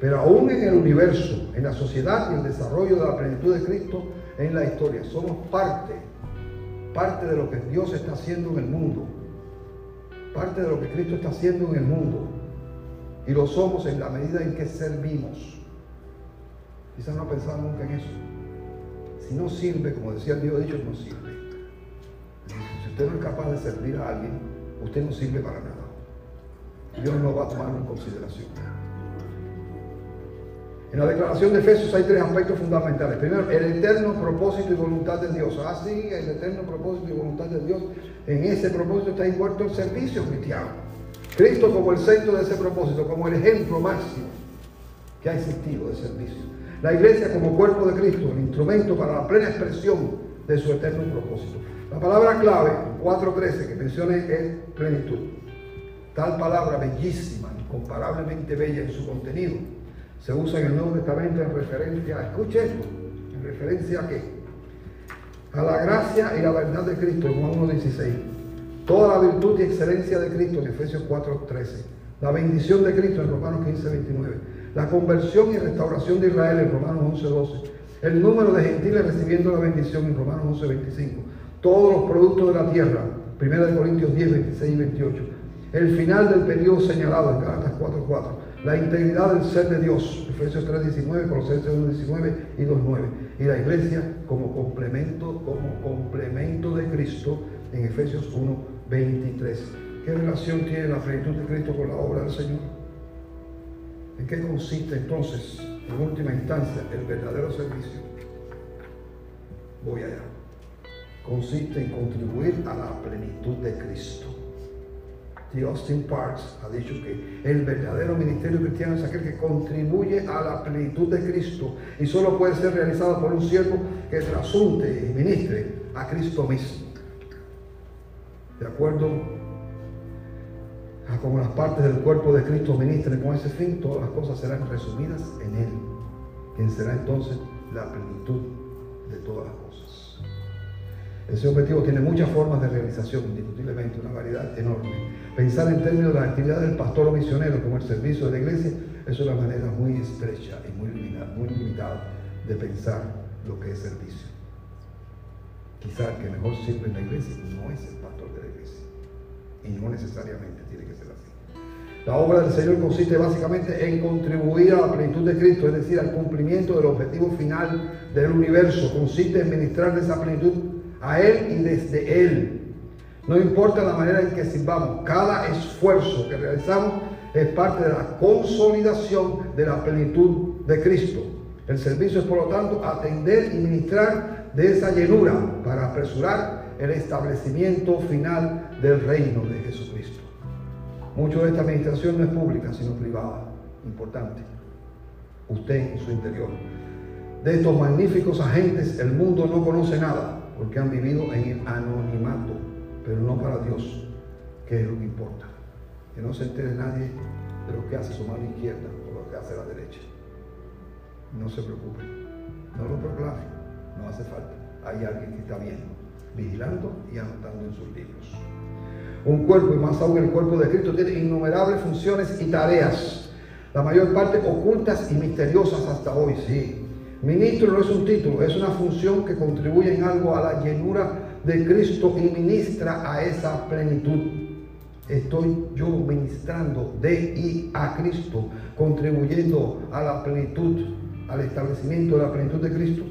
Pero aún en el universo, en la sociedad y el desarrollo de la plenitud de Cristo en la historia, somos parte parte de lo que Dios está haciendo en el mundo, parte de lo que Cristo está haciendo en el mundo. Y lo somos en la medida en que servimos. Quizás no pensado nunca en eso. Si no sirve, como decía el Dios dicho, no sirve. Si usted no es capaz de servir a alguien, usted no sirve para nada. Dios no va a tomarlo en consideración. En la declaración de Efesios hay tres aspectos fundamentales. Primero, el eterno propósito y voluntad de Dios. Así, ah, el eterno propósito y voluntad de Dios. En ese propósito está envuelto el servicio cristiano. Cristo como el centro de ese propósito, como el ejemplo máximo que ha existido de servicio. La iglesia como cuerpo de Cristo, el instrumento para la plena expresión de su eterno propósito. La palabra clave, 4.13, que menciona es plenitud. Tal palabra bellísima, incomparablemente bella en su contenido se usa en el Nuevo Testamento en referencia, escuche esto, en referencia a qué? A la gracia y la verdad de Cristo en Juan 1.16. Toda la virtud y excelencia de Cristo en Efesios 4.13. La bendición de Cristo en Romanos 15.29. La conversión y restauración de Israel en Romanos 11.12. El número de gentiles recibiendo la bendición en Romanos 11.25. Todos los productos de la tierra, 1 Corintios 10, 26 y 28. El final del periodo señalado en Galatas 4.4 la integridad del ser de Dios, Efesios 3.19, Colosenses 1.19 y 2.9. Y la iglesia como complemento, como complemento de Cristo en Efesios 1.23. ¿Qué relación tiene la plenitud de Cristo con la obra del Señor? ¿En qué consiste entonces, en última instancia, el verdadero servicio? Voy allá. Consiste en contribuir a la plenitud de Cristo. Austin Parks ha dicho que el verdadero ministerio cristiano es aquel que contribuye a la plenitud de Cristo y solo puede ser realizado por un siervo que trasunte y ministre a Cristo mismo. De acuerdo a cómo las partes del cuerpo de Cristo ministren con ese fin, todas las cosas serán resumidas en Él, quien será entonces la plenitud de todas las cosas. Ese objetivo tiene muchas formas de realización, indiscutiblemente, una variedad enorme. Pensar en términos de la actividad del pastor o misionero como el servicio de la iglesia es una manera muy estrecha y muy limitada, muy limitada de pensar lo que es servicio. Quizá que mejor sirve en la iglesia no es el pastor de la iglesia. Y no necesariamente tiene que ser así. La obra del Señor consiste básicamente en contribuir a la plenitud de Cristo, es decir, al cumplimiento del objetivo final del universo. Consiste en ministrar esa plenitud a Él y desde Él. No importa la manera en que sirvamos, cada esfuerzo que realizamos es parte de la consolidación de la plenitud de Cristo. El servicio es, por lo tanto, atender y ministrar de esa llenura para apresurar el establecimiento final del reino de Jesucristo. Mucho de esta administración no es pública, sino privada. Importante. Usted en su interior. De estos magníficos agentes, el mundo no conoce nada, porque han vivido en el anonimato, pero no para Dios, que es lo que importa. Que no se entere nadie de lo que hace su mano izquierda o lo que hace la derecha. No se preocupe, no lo proclame, no hace falta. Hay alguien que está viendo, vigilando y anotando en sus libros. Un cuerpo, y más aún el cuerpo de Cristo, tiene innumerables funciones y tareas, la mayor parte ocultas y misteriosas hasta hoy, sí. Ministro no es un título, es una función que contribuye en algo a la llenura de Cristo y ministra a esa plenitud estoy yo ministrando de y a Cristo, contribuyendo a la plenitud, al establecimiento de la plenitud de Cristo.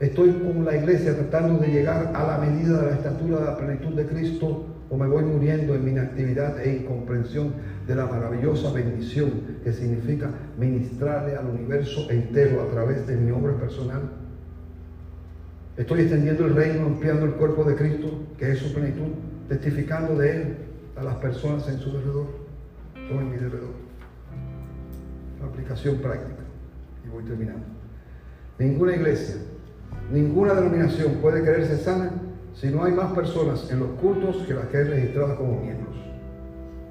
Estoy con la iglesia tratando de llegar a la medida de la estatura de la plenitud de Cristo o me voy muriendo en mi inactividad e incomprensión de la maravillosa bendición que significa ministrarle al universo entero a través de mi obra personal. Estoy extendiendo el reino, ampliando el cuerpo de Cristo, que es su plenitud, testificando de Él a las personas en su alrededor o en mi alrededor. Aplicación práctica. Y voy terminando. Ninguna iglesia, ninguna denominación puede creerse sana si no hay más personas en los cultos que las que hay registradas como miembros.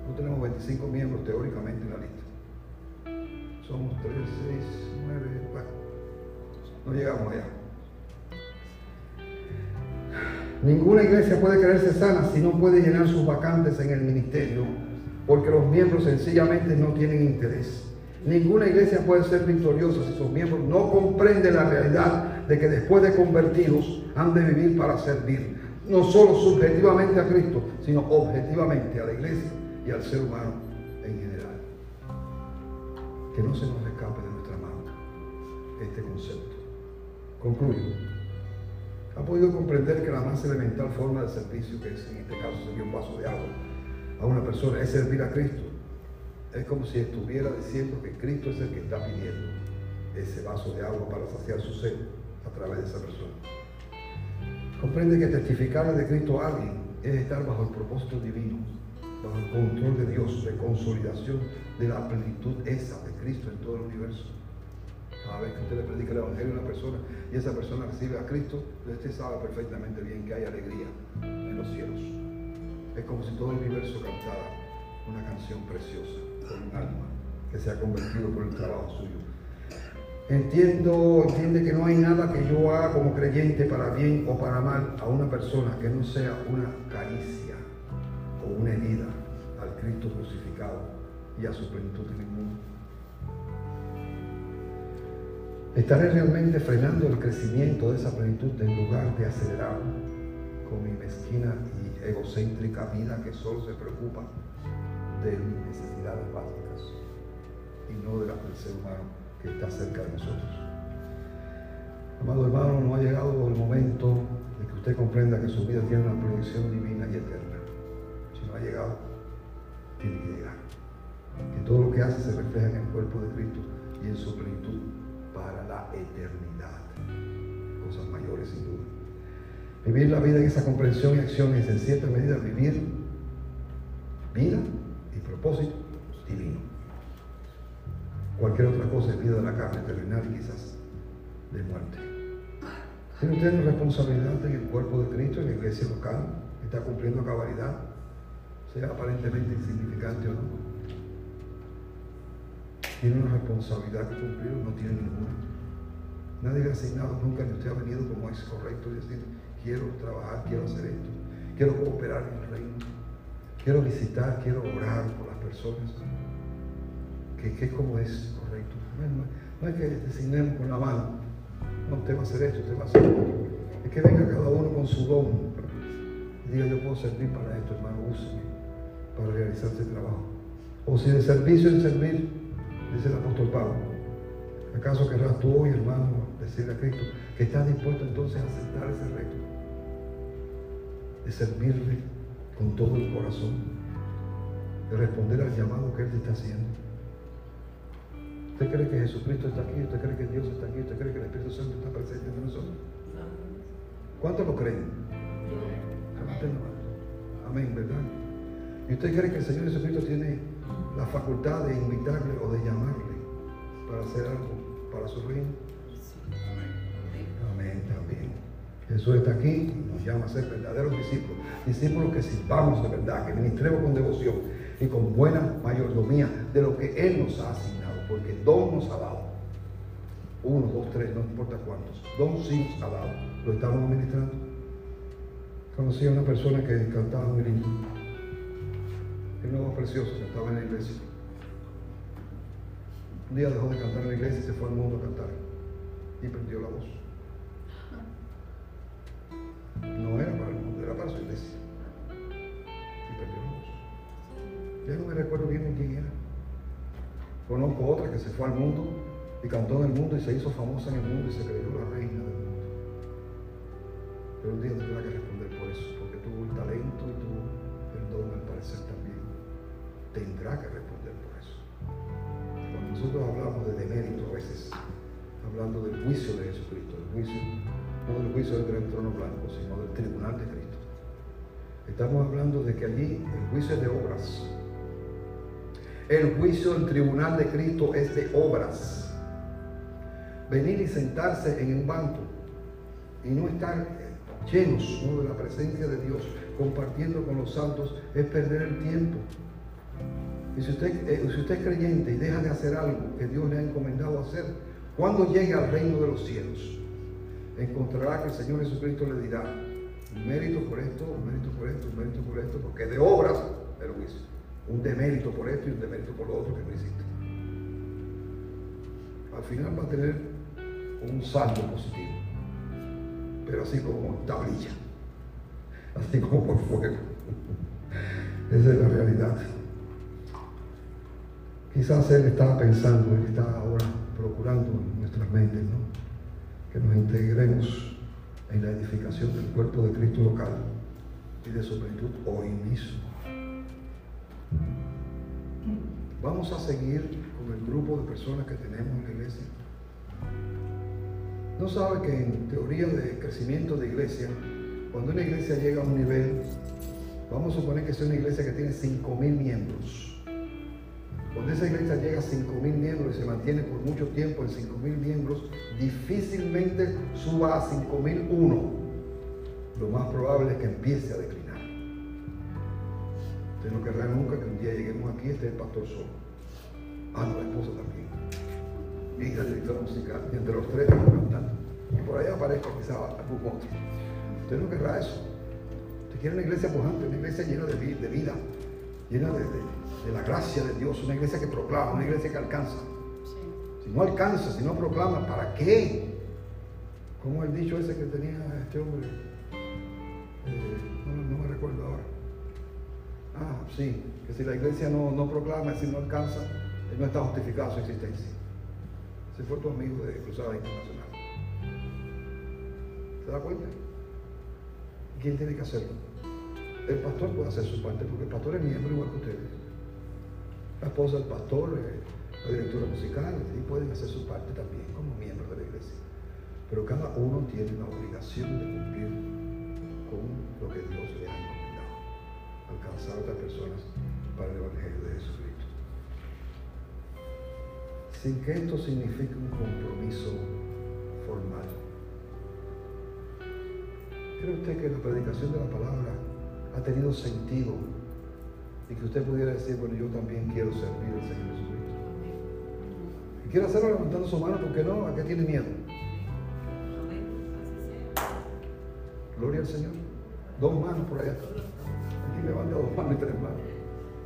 No tenemos 25 miembros teóricamente en la lista. Somos 3, 6, 9, bueno, no llegamos allá. Ninguna iglesia puede creerse sana si no puede llenar sus vacantes en el ministerio, porque los miembros sencillamente no tienen interés. Ninguna iglesia puede ser victoriosa si sus miembros no comprenden la realidad de que después de convertidos han de vivir para servir, no solo subjetivamente a Cristo, sino objetivamente a la iglesia y al ser humano en general. Que no se nos escape de nuestra mano este concepto. Concluyo. Ha podido comprender que la más elemental forma de servicio, que es en este caso sería un vaso de agua, a una persona es servir a Cristo. Es como si estuviera diciendo que Cristo es el que está pidiendo ese vaso de agua para saciar su sed a través de esa persona. Comprende que testificarle de Cristo a alguien es estar bajo el propósito divino, bajo el control de Dios, de consolidación de la plenitud esa de Cristo en todo el universo. Cada vez que usted le predica el Evangelio a una persona y esa persona recibe a Cristo, usted sabe perfectamente bien que hay alegría en los cielos. Es como si todo el universo cantara una canción preciosa un alma que se ha convertido por el trabajo suyo. Entiendo, entiende que no hay nada que yo haga como creyente para bien o para mal a una persona que no sea una caricia o una herida al Cristo crucificado y a su plenitud en el mundo. ¿Estaré realmente frenando el crecimiento de esa plenitud en lugar de acelerarlo con mi mezquina y egocéntrica vida que solo se preocupa de mis necesidades básicas y no de las del ser humano que está cerca de nosotros? Amado hermano, no ha llegado el momento de que usted comprenda que su vida tiene una proyección divina y eterna. Si no ha llegado, tiene que llegar. Que todo lo que hace se refleja en el cuerpo de Cristo y en su plenitud para la eternidad. Cosas mayores sin duda. Vivir la vida en esa comprensión y acción es en cierta medida vivir vida propósito divino. Cualquier otra cosa es vida de la carne terrenal y quizás de muerte. Tiene usted una responsabilidad en el cuerpo de Cristo, en la iglesia local, está cumpliendo cabalidad, sea aparentemente insignificante o no tiene una responsabilidad que cumplir no tiene ninguna. Nadie le ha asignado nunca ni usted ha venido como es correcto y decir, quiero trabajar, quiero hacer esto, quiero cooperar en el reino, quiero visitar, quiero orar personas, que, es como es correcto. No, es que designemos con la mano, no, usted va a hacer esto, usted va a hacer esto. Es que venga cada uno con su don y diga, yo puedo servir para esto, hermano, úseme para realizar este trabajo. O si de servicio en servir, dice el apóstol Pablo, ¿acaso querrás tú hoy, hermano, decirle a Cristo que estás dispuesto entonces a aceptar ese reto? De servirle con todo el corazón, de responder al llamado que Él te está haciendo. ¿Usted cree que Jesucristo está aquí? ¿Usted cree que Dios está aquí? ¿Usted cree que el Espíritu Santo está presente entre nosotros? ¿Cuántos lo creen? Amén, ¿verdad? ¿Y usted cree que el Señor Jesucristo tiene la facultad de invitarle o de llamarle para hacer algo para su reino? Amén, también. Jesús está aquí nos llama a ser verdaderos discípulos. Discípulos que sirvamos de verdad, que ministremos con devoción y con buena mayordomía de lo que Él nos ha asignado, porque don nos ha dado. Uno, dos, tres, no importa cuántos. Don sí nos ha dado. Lo estamos administrando. Conocí a una persona que cantaba muy lindo. El nuevo precioso que estaba en la iglesia. Un día dejó de cantar en la iglesia y se fue al mundo a cantar. Y perdió la voz. No era para el mundo, era para su iglesia. Ya no me recuerdo bien de quién era. Conozco otra que se fue al mundo y cantó en el mundo y se hizo famosa en el mundo y se creyó la reina del mundo. Pero un día tendrá que responder por eso, porque tuvo el talento y tuvo el don al parecer también. Tendrá que responder por eso. Cuando nosotros hablamos de demérito a veces, hablando del juicio de Jesucristo, del juicio, no del juicio del gran trono blanco, sino del tribunal de Cristo. Estamos hablando de que allí el juicio es de obras. El juicio del tribunal de Cristo es de obras. Venir y sentarse en un banco y no estar llenos de la presencia de Dios, compartiendo con los santos, es perder el tiempo. Y si usted, eh, si usted es creyente y deja de hacer algo que Dios le ha encomendado hacer, cuando llegue al reino de los cielos, encontrará que el Señor Jesucristo le dirá, mérito por esto, un mérito por esto, un mérito por esto, porque de obras el juicio. Un demérito por esto y un demérito por lo otro que no hiciste. Al final va a tener un saldo positivo, pero así como tablilla, así como por fuego. Esa es la realidad. Quizás Él estaba pensando, Él está ahora procurando en nuestras mentes, ¿no? Que nos integremos en la edificación del cuerpo de Cristo local y de su plenitud hoy mismo. Vamos a seguir con el grupo de personas que tenemos en la iglesia. ¿No sabe que en teoría de crecimiento de iglesia, cuando una iglesia llega a un nivel, vamos a suponer que es una iglesia que tiene 5.000 miembros. Cuando esa iglesia llega a 5.000 miembros y se mantiene por mucho tiempo en 5.000 miembros, difícilmente suba a 5.001. Lo más probable es que empiece a declinar. Usted no querrá nunca que un día lleguemos aquí y esté el pastor solo. Ah, no, la esposa también. Y la directora musical. Y entre los tres estamos cantando. Y por allá aparezca quizá algún otro. Usted no querrá eso. Usted quiere una iglesia pujante, una iglesia llena de, vi- de vida, llena de, de- de la gracia de Dios, una iglesia que proclama, una iglesia que alcanza. Si no alcanza, si no proclama, ¿para qué? Como el dicho ese que tenía este hombre, Eh, no, no me recuerdo ahora. Ah, sí, que si la iglesia no, no proclama, si no alcanza, él no está justificado su existencia. Ese fue tu amigo de Cruzada Internacional. ¿Se da cuenta? ¿Quién tiene que hacerlo? El pastor puede hacer su parte porque el pastor es miembro igual que ustedes. La esposa del pastor, eh, la directora musical, y pueden hacer su parte también como miembros de la iglesia. Pero cada uno tiene la obligación de cumplir con lo que Dios. A otras personas para el Evangelio de Jesucristo. Sin que esto signifique un compromiso formal. ¿Cree usted que la predicación de la palabra ha tenido sentido y que usted pudiera decir, bueno, yo también quiero servir al Señor Jesucristo? Y quiere hacerlo levantando su mano, ¿por qué no? ¿A qué tiene miedo? Gloria al Señor. Dos manos por allá. Aquí levanta dos manos y tres manos.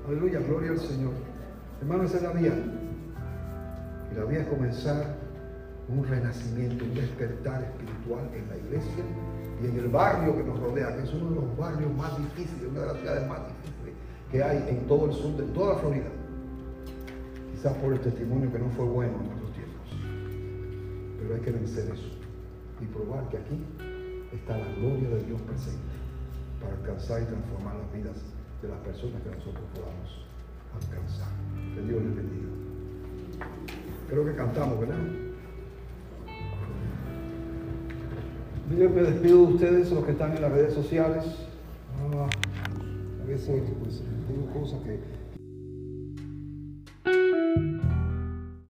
Aleluya, gloria al Señor. Hermano, esa es la vía. Y la vía es comenzar un renacimiento, un despertar espiritual en la iglesia y en el barrio que nos rodea, que es uno de los barrios más difíciles, una de las ciudades más difíciles que hay en todo el sur de toda Florida. Quizás por el testimonio que no fue bueno en nuestros tiempos. Pero hay que vencer eso y probar que aquí está la gloria de Dios presente para alcanzar y transformar las vidas de las personas que nosotros podamos alcanzar. Que Dios les bendiga. Creo que cantamos, ¿verdad? Yo me despido de ustedes, los que están en las redes sociales. Ah, a veces pues, digo cosas que,